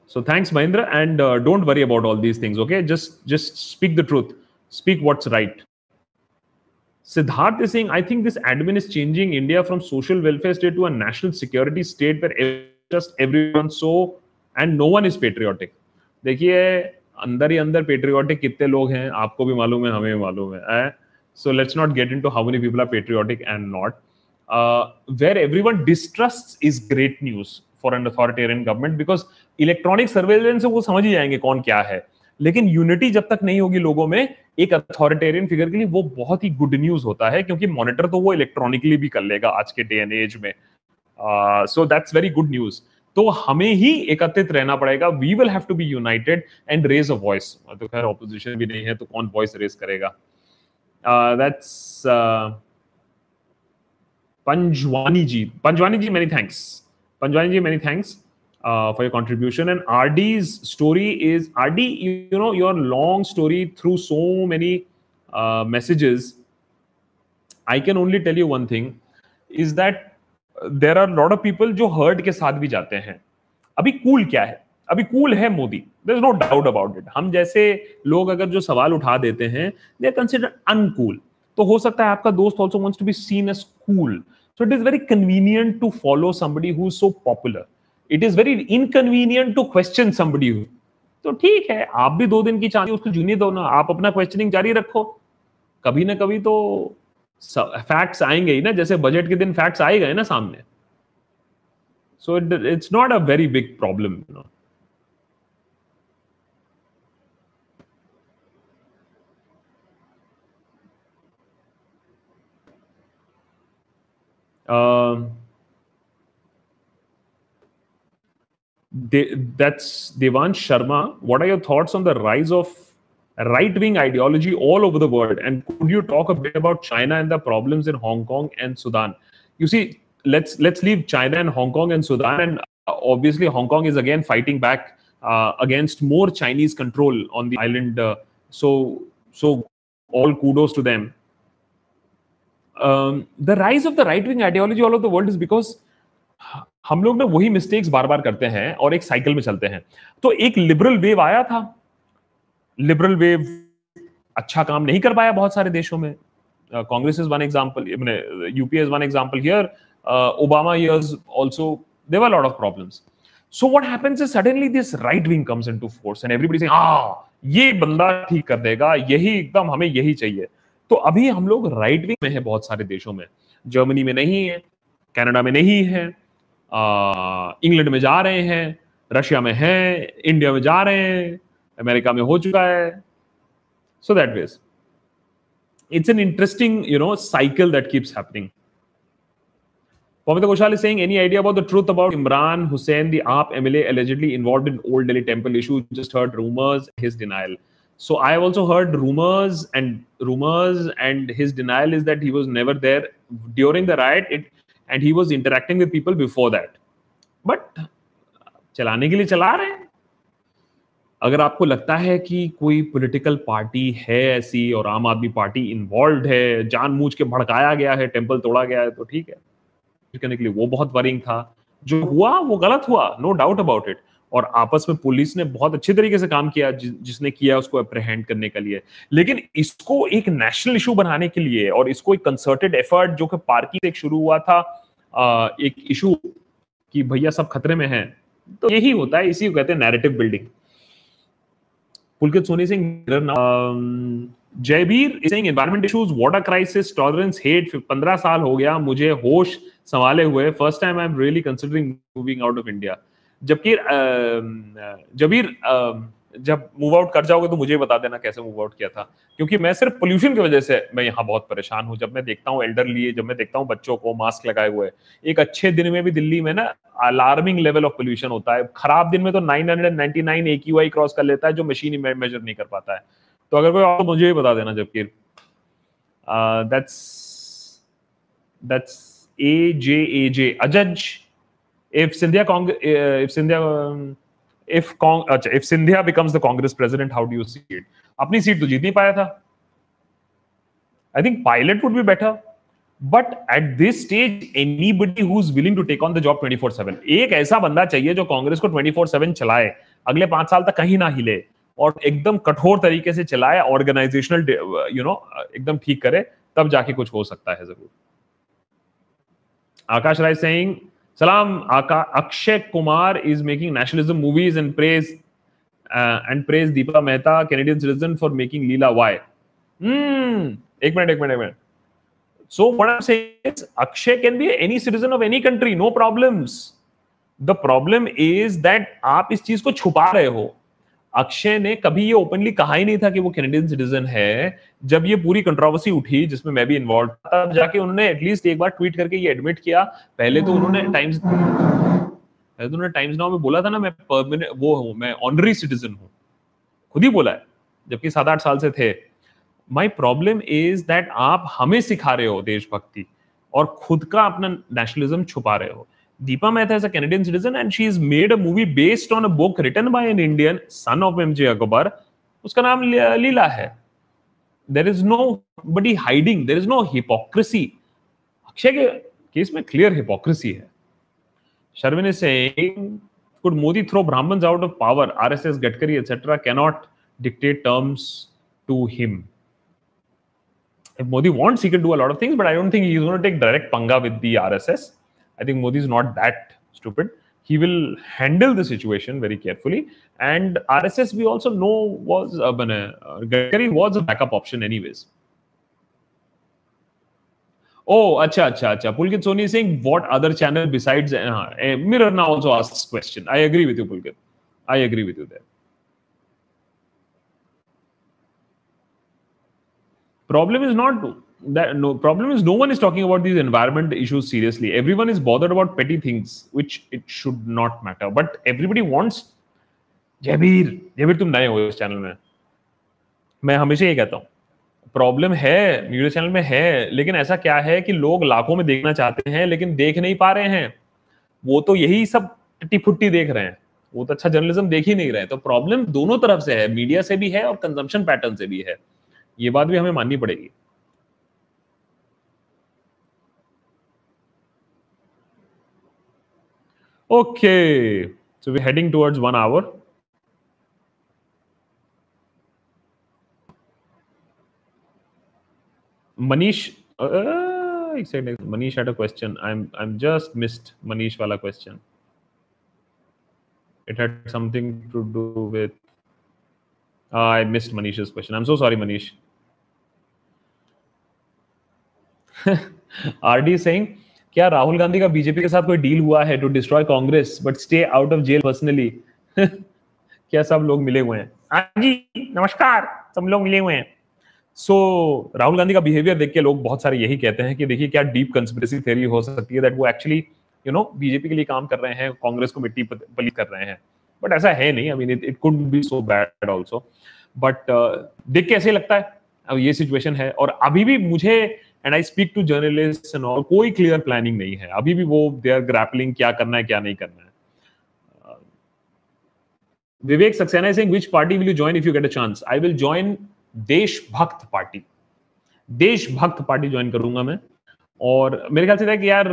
So thanks, Mahindra, and uh, don't worry about all these things. Okay, just just speak the truth, speak what's right. Siddharth is saying, I think this admin is changing India from social welfare state to a national security state where just everyone so and no one is patriotic. देखिए अंदर ही अंदर patriotic कितने लोग हैं आपको भी मालूम है हमें भी मालूम है so let's not get into how many people are patriotic and not where everyone distrust is great news for an authoritarian government because electronic surveillance से वो समझ ही जाएँगे कौन क्या है। लेकिन यूनिटी जब तक नहीं होगी लोगों में एक अथॉरिटेरियन फिगर के लिए वो बहुत ही गुड न्यूज़ होता है क्योंकि मॉनिटर तो वो इलेक्ट्रॉनिकली भी कर लेगा आज के डे एंड एज में। So that's very good news तो हमें ही एकत्रित रहना पड़ेगा। We will have to be united and raise a voice तो खैर ऑपोजिशन भी नहीं है तो कौन वॉइस रेज करेगा? That's uh, Panjwani ji Panjwani ji many thanks Panjwani ji many thanks for your contribution and R D story is R D you know your long story through so many messages I can only tell you one thing is that there are lot of people जो heard के साथ भी जाते हैं। अभी cool क्या है? अभी कूल है Modi. There is no doubt about it हम जैसे लोग अगर जो सवाल उठा देते हैं दे आर कंसिडर अनकूल तो हो सकता है आपका दोस्त also wants to be seen as cool so it is very convenient to follow somebody who so popular it is very inconvenient to question somebody तो ठीक है, आप भी दो दिन की चांदी, उसको जूनी दो ना, आप अपना क्वेश्चनिंग जारी रखो। कभी ना कभी तो फैक्ट्स आएँगे ही ना, जैसे बजट के दिन फैक्ट्स आएगा ना सामने। So it it's not a very big problem you know Um, De- that's Devansh Sharma. What are your thoughts on the rise of right wing ideology all over the world? And could you talk a bit about China and the problems in Hong Kong and Sudan? You see, let's let's leave China and Hong Kong and Sudan, and uh, obviously Hong Kong is again fighting back uh, against more Chinese control on the island. Uh, so so all kudos to them. Um, the rise of the right wing ideology all over the world is because हम लोग ना वही mistakes बार बार करते हैं और एक cycle में चलते हैं। तो एक लिबरल वेव आया था। लिबरल वेव अच्छा काम नहीं कर पाया बहुत सारे देशों में। Congress is one example UPA is one example here Obama years also there lot of problems so what happens is suddenly this right wing comes into force and everybody saying ये बंदा ठीक कर देगा यही एकदम हमें यही चाहिए। तो अभी हम लोग राइट विंग में है बहुत सारे देशों में। जर्मनी में नहीं है कैनेडा में नहीं है इंग्लैंड में जा रहे हैं रशिया में है इंडिया में जा रहे हैं अमेरिका में हो चुका है। So that ways it's an interesting you know cycle that keeps happening Ghoshal Singh any idea about the truth about Imran Hussain the AAP MLA allegedly involve in Old Delhi temple issue just heard rumours his denial So I have also heard rumors and rumors, and his denial is that he was never there during the riot, it, and he was interacting with people before that. But चलाने के लिए चला रहे हैं अगर आपको लगता है कि कोई पॉलिटिकल पार्टी है ऐसी और आम आदमी पार्टी इन्वॉल्व है जानबूझ के भड़काया गया है टेंपल तोड़ा गया है तो ठीक है करने के लिए वो बहुत वरिंग था जो हुआ वो गलत हुआ नो डाउट अबाउट इट और आपस में पुलिस ने बहुत अच्छे तरीके से काम किया जि, जिसने किया उसको अप्रहेंड करने के लिए। लेकिन इसको एक नेशनल इशू बनाने के लिए और इसको एक कंसर्टेड एफर्ट जो कि पार्की से शुरू हुआ था आ, एक इशू कि भैया सब खतरे में हैं तो यही होता है इसी को कहते हैं narrative building Pulkit Soni Singh Jaibir saying environment issues water crisis tolerance hate 15 साल हो गया मुझे होश संभाले हुए first time I am really considering moving out of India जबकि जबीर जब मूव आउट कर जाओगे तो मुझे बता देना कैसे मूव आउट किया था। क्योंकि मैं सिर्फ़ पोल्यूशन की वजह से मैं यहाँ बहुत परेशान हूँ। जब मैं देखता हूँ एल्डर लिए जब मैं देखता हूँ बच्चों को मास्क लगाए हुए, एक अच्छे दिन में भी दिल्ली में ना अलार्मिंग लेवल ऑफ़ पोल्यूशन होता है। खराब दिन में तो 999 एक्यूआई क्रॉस कर लेता है, जो मशीन मेजर नहीं कर पाता है। तो अगर कोई और मुझे भी बता देना जबकि that's that's A J A J अजज if Sindhya Cong- uh, if Sindhya um, if Cong- अच्छा if Sindhya becomes the Congress president, how do you see it? अपनी सीट तो जीत नहीं पाया था I think pilot would be better. But at this stage, anybody who's willing to take on the job 24/7, एक ऐसा बंदा चाहिए जो कांग्रेस को 24/7 चलाए अगले पाँच साल तक कहीं ना हिले और एकदम कठोर तरीके से चलाए ऑर्गेनाइजेशनल यू नो एकदम ठीक करे तब जाके कुछ हो सकता है ज़रूर आकाश राय सिंह सलाम, आका, Akshay Kumar is making nationalism movies and praise and praise Deepa Mehta Canadian citizen for making Leela why एक मिनट एक मिनट एक minute so is, akshay can be any citizen of any country, no problems. The problem is that आप इस चीज़ को छुपा रहे हो। अक्षय ने कभी ये ओपनली कहा ही नहीं था कि वो कैनेडियन सिटीजन है। जब ये पूरी कंट्रोवर्सी उठी, जिसमें मैं भी इन्वॉल्व तब जाके उन्होंने एटलीस्ट एक बार ट्वीट करके ये एडमिट किया। पहले तो उन्होंने टाइम्स पहले तो उन्होंने टाइम्स नाउ में बोला था ना, मैं वो हूँ, मैं ऑनरी सिटीजन हूँ। खुद ही बोला है, जबकि सात आठ साल से थे। माई प्रॉब्लम इज़ दैट आप हमें सिखा रहे हो देशभक्ति, और खुद का अपना नेशनलिज्म छुपा रहे हो। Deepa Mehta is a Canadian citizen and she's made a movie based on a book written by an Indian, son of M.J. Akbar. उसका नाम लीला है there is nobody hiding there is no hypocrisy Akshay के case में clear hypocrisy है Sharvin is saying could Modi throw Brahmins out of power? RSS, Gadkari, etc. cannot dictate terms to him. If Modi wants, he can do a lot of things, but I don't think he's going to take direct panga with the RSS. I think Modi is not that stupid. He will handle the situation very carefully. And RSS, we also know was uh, uh, Gadkari was a backup option, anyways. Oh, acha, acha, acha. Pulkit Soni is saying what other channel besides uh, uh, Mirror now also asks question. I agree with you, Pulkit. I agree with you there. Problem is not that no, problem is no one is talking about these environment issues seriously. Everyone is bothered about petty things, which it should not matter. But everybody wants Jabir Jabir तुम नए हो इस channel में। मैं हमेशा ये कहता हूँ प्रॉब्लम है मीडिया चैनल में है, लेकिन ऐसा क्या है कि लोग लाखों में देखना चाहते हैं, लेकिन देख नहीं पा रहे हैं। वो तो यही सब टट्टी फुट्टी देख रहे हैं। वो तो अच्छा जर्नलिज्म देख ही नहीं रहे तो प्रॉब्लम दोनों तरफ़ से है मीडिया से भी है और कंजम्पशन पैटर्न से भी है। ये बात भी हमें माननी पड़ेगी। Okay, so we're heading towards one hour. Manish, uh, exactly. Manish had a question. I'm I'm just missed Manish wala question. It had something to do with. Uh, I missed Manish's question. I'm so sorry, Manish. RD saying क्या राहुल गांधी का BJP के साथ कोई deal हुआ है to destroy Congress but stay out of jail personally क्या सब लोग मिले हुए हैं? हाँ जी नमस्कार सब लोग मिले हुए हैं। सो so, राहुल गांधी का बिहेवियर देख के लोग बहुत सारे यही कहते हैं कि देखिए क्या डीप कंस्पिरेसी थ्योरी हो सकती है दैट वो एक्चुअली यू नो बीजेपी के लिए काम कर रहे हैं कांग्रेस को मिट्टी पलीत कर रहे हैं। बट ऐसा है नहीं I mean it could be so bad also but देख के ऐसे लगता है। अब ये सिचुएशन है और अभी भी मुझे and I speak to journalist and all कोई क्लियर प्लानिंग नहीं है। अभी भी वो दे आर ग्रैपलिंग क्या करना है, क्या नहीं करना है। Vivek Saxena saying which party will you join if you get a chance I will join Deshbhakt party Deshbhakt party join करूँगा मैं। और मेरे ख्याल से था कि यार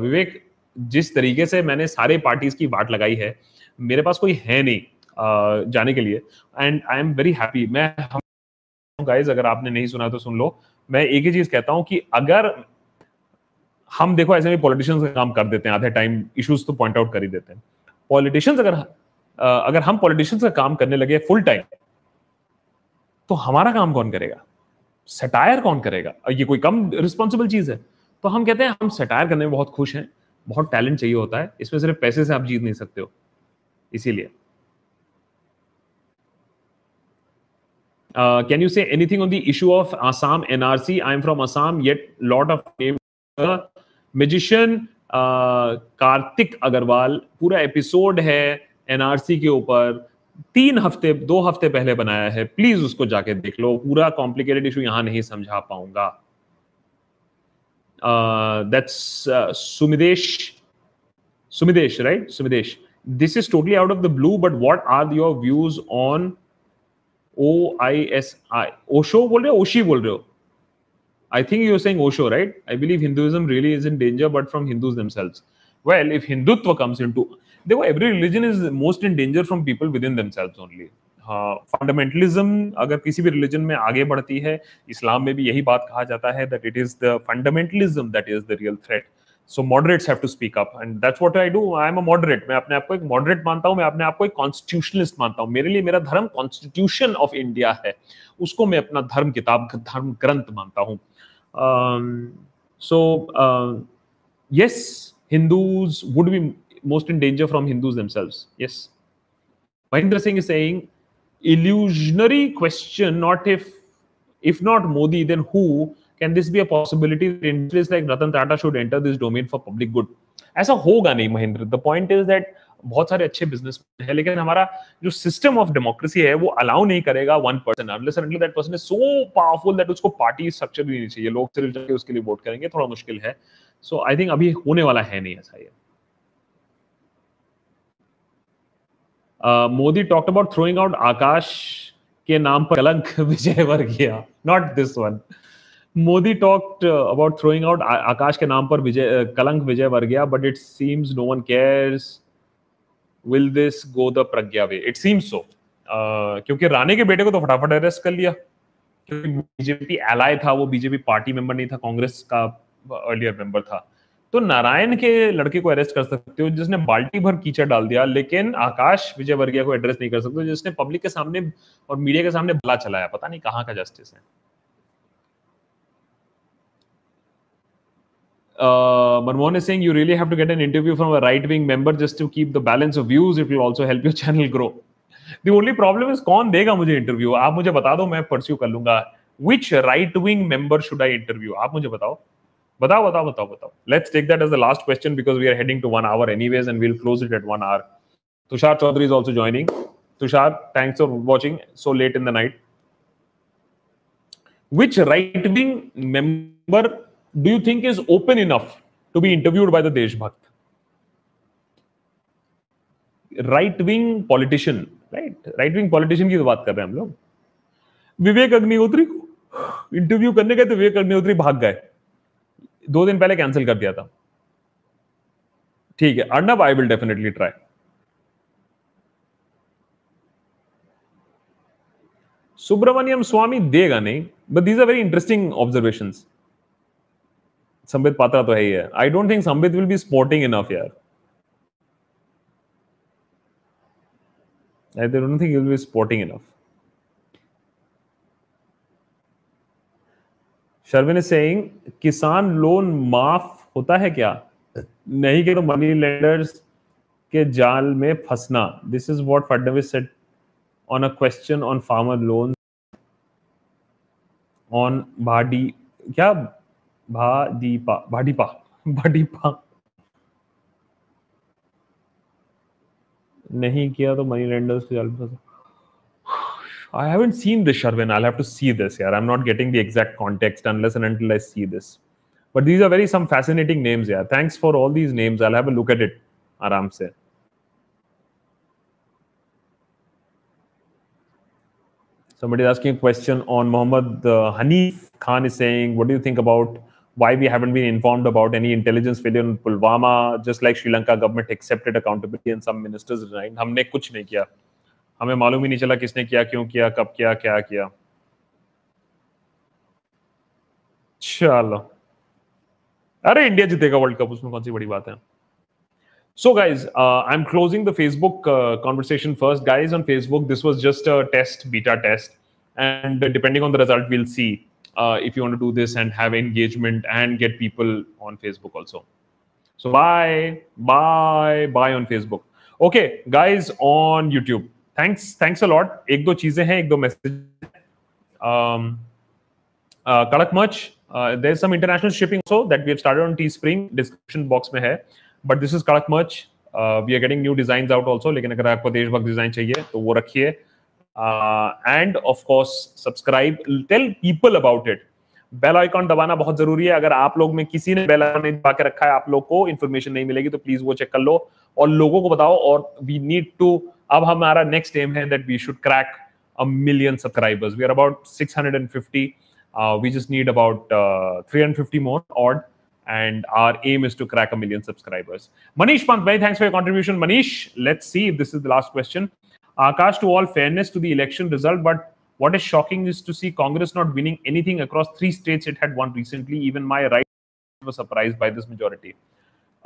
विवेक जिस तरीके से मैंने सारे पार्टीज़ की बात लगाई है, मेरे पास कोई है नहीं जाने के लिए। And I am very happy मैं गाइस अगर आपने नहीं सुना तो सुन लो। मैं एक ही चीज़ कहता हूँ कि अगर हम देखो, ऐसे में पॉलिटिशियंस का काम कर देते हैं, आधे टाइम इश्यूज़ तो पॉइंट आउट कर ही देते हैं। पॉलिटिशियंस अगर अगर हम पॉलिटिशियंस का काम करने लगे फुल टाइम तो हमारा काम कौन करेगा? सटायर कौन करेगा? ये कोई कम रिस्पॉन्सिबल चीज़ है। तो हम कहते हैं, हम सटायर करने में बहुत खुश हैं, बहुत टैलेंट चाहिए होता है, इसमें सिर्फ़ पैसे से आप जीत नहीं सकते हो, इसीलिए। Uh, can you say anything on the issue of Assam NRC? I'm from Assam, yet lot of name magician uh, Kartik Agarwal पूरा एपिसोड है एनआरसी के ऊपर तीन हफ़्ते दो हफ़्ते पहले बनाया है प्लीज़ उसको जाके देख लो पूरा कॉम्प्लिकेटेड इशू यहाँ नहीं समझा पाऊँगा that's Sumidesh Sumidesh right Sumidesh this is totally out of the blue but what are your views on O I S I Osho बोल रहे हो ओशी बोल रहे हो? I think you saying Osho right I believe Hinduism really is in danger but from Hindus well if Hindutva comes into देखो every religion is most in danger from people within themselves only fundamentalism uh, अगर किसी भी religion में आगे बढ़ती है इस्लाम में भी यही बात कहा जाता है that it is the fundamentalism that is the real threat so moderates have to speak up and that's what I do I am a moderate मैं अपने आप को एक मॉडरेट मानता हूँ मैं अपने आप को एक कॉन्स्टिट्यूशनलिस्ट मानता हूँ मेरे लिए मेरा धर्म कॉन्स्टिट्यूशन ऑफ़ इंडिया है उसको मैं अपना धर्म किताब धर्म ग्रंथ मानता हूँ so yes Hindus would be most in danger from Hindus themselves. Yes. Mahindra Singh is saying, illusionary question, not if if not Modi, then who? This be a possibility that industries like Ratan Tata should enter this domain for public good? ऐसा होगा नहीं, Mahendra. The point is that बहुत सारे अच्छे business है, लेकिन हमारा जो सिस्टम ऑफ़ डेमोक्रेसी है, वो अलाउ नहीं करेगा one person that person is so powerful that उसको पार्टी स्ट्रक्चर भी नहीं चाहिए, लोग सिर्फ़ जाके उसके लिए वोट करेंगे, थोड़ा मुश्किल है। सो आई थिंक अभी होने वाला है नहीं, ऐसा ये Modi talked about throwing out Akash के नाम पर अलग Vijayvargiya not this one Modi talked uh, about throwing out Akash के नाम पर विजय कलंक विजय वर्गीय but it seems no one cares. Will this go the Pragya way? It seems so. Uh, क्योंकि राणे के बेटे को तो फटाफट अरेस्ट कर लिया। क्योंकि बीजेपी एलाय था वो बीजेपी पार्टी मेंबर नहीं था कांग्रेस का अर्लियर मेंबर था। तो नारायण के लड़के को अरेस्ट कर सकते हो जिसने बाल्टी भर कीचड़ डाल दिया लेकिन आकाश विजय वर्गीय को एड्रेस नहीं कर सकते जिसने पब्लिक के सामने और मीडिया के सामने भला चलाया। पता नहीं कहाँ का जस्टिस है। Uh, Manmohan is saying you really have to get an interview from a right wing member just to keep the balance of views. It will also help your channel grow. The only problem is कौन देगा मुझे interview आप मुझे बता दो मैं pursue कर लूँगा which right wing member should I interview आप मुझे बताओ बताओ बताओ बताओ बताओ let's take that as the last question because we are heading to one hour anyways and we'll close it at one hour Tushar Chaudhary is also joining Tushar thanks for watching so late in the night which right wing member do you think is open enough to be interviewed by the Deshbhakt? Right wing politician right right wing politician की तो बात कर रहे हैं हम लोग। विवेक अग्निहोत्री को interview करने गए तो विवेक अग्निहोत्री भाग गए। दो दिन पहले कैंसिल कर दिया था। ठीक है Arnab I will definitely try Subramanian Swamy देगा नहीं but these are very interesting observations Sambit Patra तो है ही है। I don't think Sambit will be sporting enough यार। I don't think he'll be sporting enough. Sharvin is saying, किसान loan माफ़ होता है क्या? नहीं के तो मनी लेंडर्स के जाल में फंसना। This is what Fadnavis said on a question on farmer loan on भाडी क्या भाडीपा भाडीपा भाडीपा नहीं किया तो मनी लेंडर्स के जाल में फंसा I haven't seen this, Sharvin. I'll have to see this here. I'm not getting the exact context unless and until I see this. But these are very some fascinating names, yeah. Thanks for all these names. I'll have a look at it. Aram se. Somebody is asking a question on Muhammad uh, Hanif Khan is saying, What do you think about why we haven't been informed about any intelligence failure in Pulwama? Just like Sri Lanka government accepted accountability and some ministers resigned. हमने कुछ नहीं किया हमें मालूम ही नहीं चला किसने किया क्यों किया कब किया क्या किया चलो अरे इंडिया जीतेगा वर्ल्ड कप उसमें कौन सी बड़ी बात है So, guys, uh, I'm closing the Facebook uh, conversation first. Guys, on Facebook, this was just a test, beta test. And depending on the result, we'll see uh, if you want to do this and have engagement and get people on Facebook also. So, bye, bye, bye on Facebook. Okay, guys, on YouTube. Thanks, thanks a lot. एक दो चीजें हैं, एक दो message. Um, uh, Kadak Merch, uh, there's some international shipping also that we have started on Teespring. Description box में है. But this is कड़क much we are getting new design out also लेकिन अगर आपको देशभक्त डिजाइन चाहिए तो वो रखिए And of course subscribe tell people about it bell icon दबाना बहुत ज़रूरी है अगर आप लोग में किसी ने बेल आइकॉन नहीं दबा के रखा है आप लोग को इन्फॉर्मेशन नहीं मिलेगी तो प्लीज़ वो चेक कर लो और लोगों को बताओ और वी नीड टू अब हमारा नेक्स्ट एम है that we should crack a million subscribers we are about 650 uh, we just need about uh, 350 more odd and our aim is to crack a million subscribers. Manish Pant, many thanks for your contribution. Manish, let's see if this is the last question. Akash, to all fairness to the election result, but what is shocking is to see Congress not winning anything across three states it had won recently. Even my right was surprised by this majority.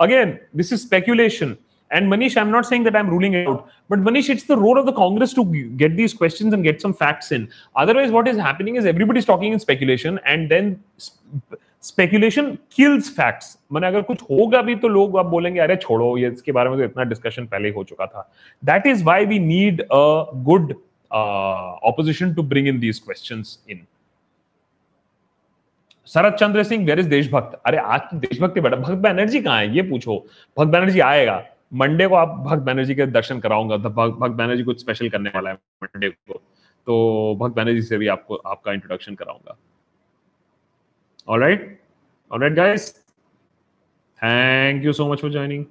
Again, this is speculation. And Manish, I'm not saying that I'm ruling it out, but Manish, it's the role of the Congress to get these questions and get some facts in. Otherwise, what is happening is everybody's talking in speculation, and then speculation kills facts मैंने अगर कुछ होगा भी तो लोग अब बोलेंगे, अरे छोड़ो, ये इसके बारे में तो इतना डिस्कशन पहले हो चुका था. That is why we need a good opposition to bring in these question in Sharad Chandra Singh where is Deshbhakt अरे आज तो देशभक्त बेटा भक्त बैनर्जी कहाँ है? ये पूछो। भक्त बैनर्जी आएगा। मंडे को आप भक्त बैनर्जी के दर्शन कराऊँगा। भक्त बैनर्जी कुछ स्पेशल करने वाला है मंडे को। तो भक्त बैनर्जी से भी आपको, आपका इंट्रोडक्शन कराऊँगा। All right. All right, guys. Thank you so much for joining.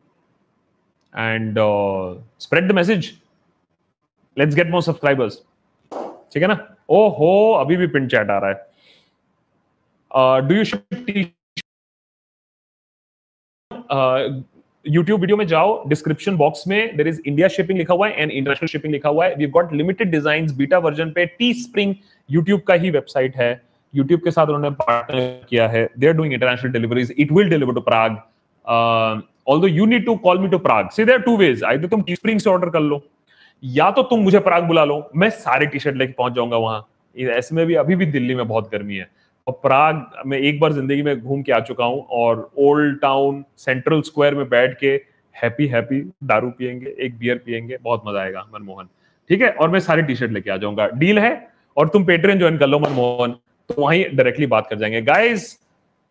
And uh, spread the message. Let's get more subscribers. ठीक है ना ओ हो अभी भी पिन चैट आ रहा है do you ship YouTube video में जाओ डिस्क्रिप्शन बॉक्स में देर इज़ इंडिया शिपिंग लिखा हुआ है एंड इंटरनेशनल शिपिंग लिखा हुआ है we got limited design beta version पे टी स्प्रिंग यूट्यूब का ही वेबसाइट है यूट्यूब के साथ उन्होंने पार्टनर किया है। They are doing international deliveries it will deliver to Prague although you need to call me to Prague see there to ways I तुम टी स्प्रिंग से ऑर्डर कर लो, या तो तुम मुझे प्राग बुला लो। मैं सारे टी शर्ट लेके पहुँच जाऊँगा वहाँ। ऐसे में भी अभी भी दिल्ली में बहुत गर्मी है। और प्राग में एक बार ज़िंदगी में घूम के आ चुका हूँ और ओल्ड टाउन सेंट्रल स्क्वायर में बैठ के हैप्पी हैप्पी दारू पियेंगे, एक बियर पियेंगे, बहुत मज़ा आएगा मनमोहन। ठीक है? और मैं सारी टी शर्ट लेके आ जाऊँगा। डील है? और तुम पेट्रियन ज्वाइन कर लो मनमोहन। तो वहीं डायरेक्टली बात कर जाएँगे। Guys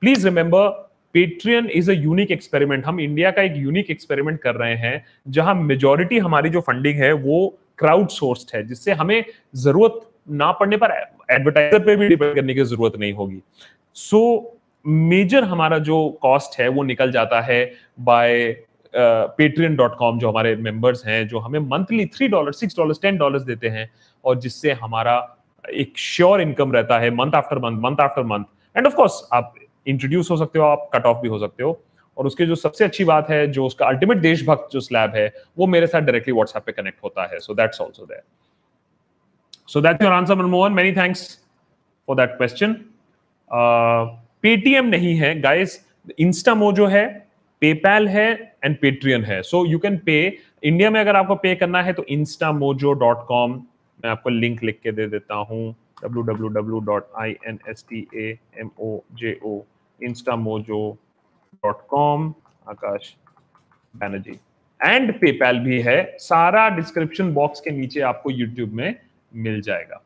please remember Patreon is a unique experiment हम इंडिया का एक यूनिक एक्सपेरिमेंट कर रहे हैं जहाँ मेजोरिटी हमारी जो फंडिंग है वो क्राउड सोर्स्ड है जिससे हमें ज़रूरत ना पड़ने पर एडवर्टाइजर पे भी डिपेंड करने की ज़रूरत नहीं होगी। सो so, मेजर हमारा जो कॉस्ट है वो निकल जाता है बाय पेट्रियन डॉट कॉम जो हमारे मेंबर्स हैं जो हमें monthly three dollar six dollar ten dollar देते हैं और जिससे हमारा एक श्योर इनकम रहता है month after month month after month and of course आप इंट्रोड्यूस हो सकते हो, आप कट ऑफ़ भी हो सकते हो। और उसके जो सबसे अच्छी बात है, जो उसका अल्टीमेट देशभक्त जो स्लैब है, वो मेरे साथ डायरेक्टली व्हाट्सएप पे कनेक्ट होता है। So that's also there so that's your answer Manmohan. Many thanks for that question Paytm नहीं है गाइस इंस्टा मोजो है पेपैल है एंड पेट्रियन है. So you can pay India में अगर आपको पे करना है तो इंस्टा मोजो डॉट कॉम मैं आपको लिंक लिख के दे देता हूँ W W W dot I N S T A M O J O Instamojo dot com Akash Banerjee. And PayPal भी है, सारा डिस्क्रिप्शन बॉक्स के नीचे आपको यूट्यूब में मिल जाएगा।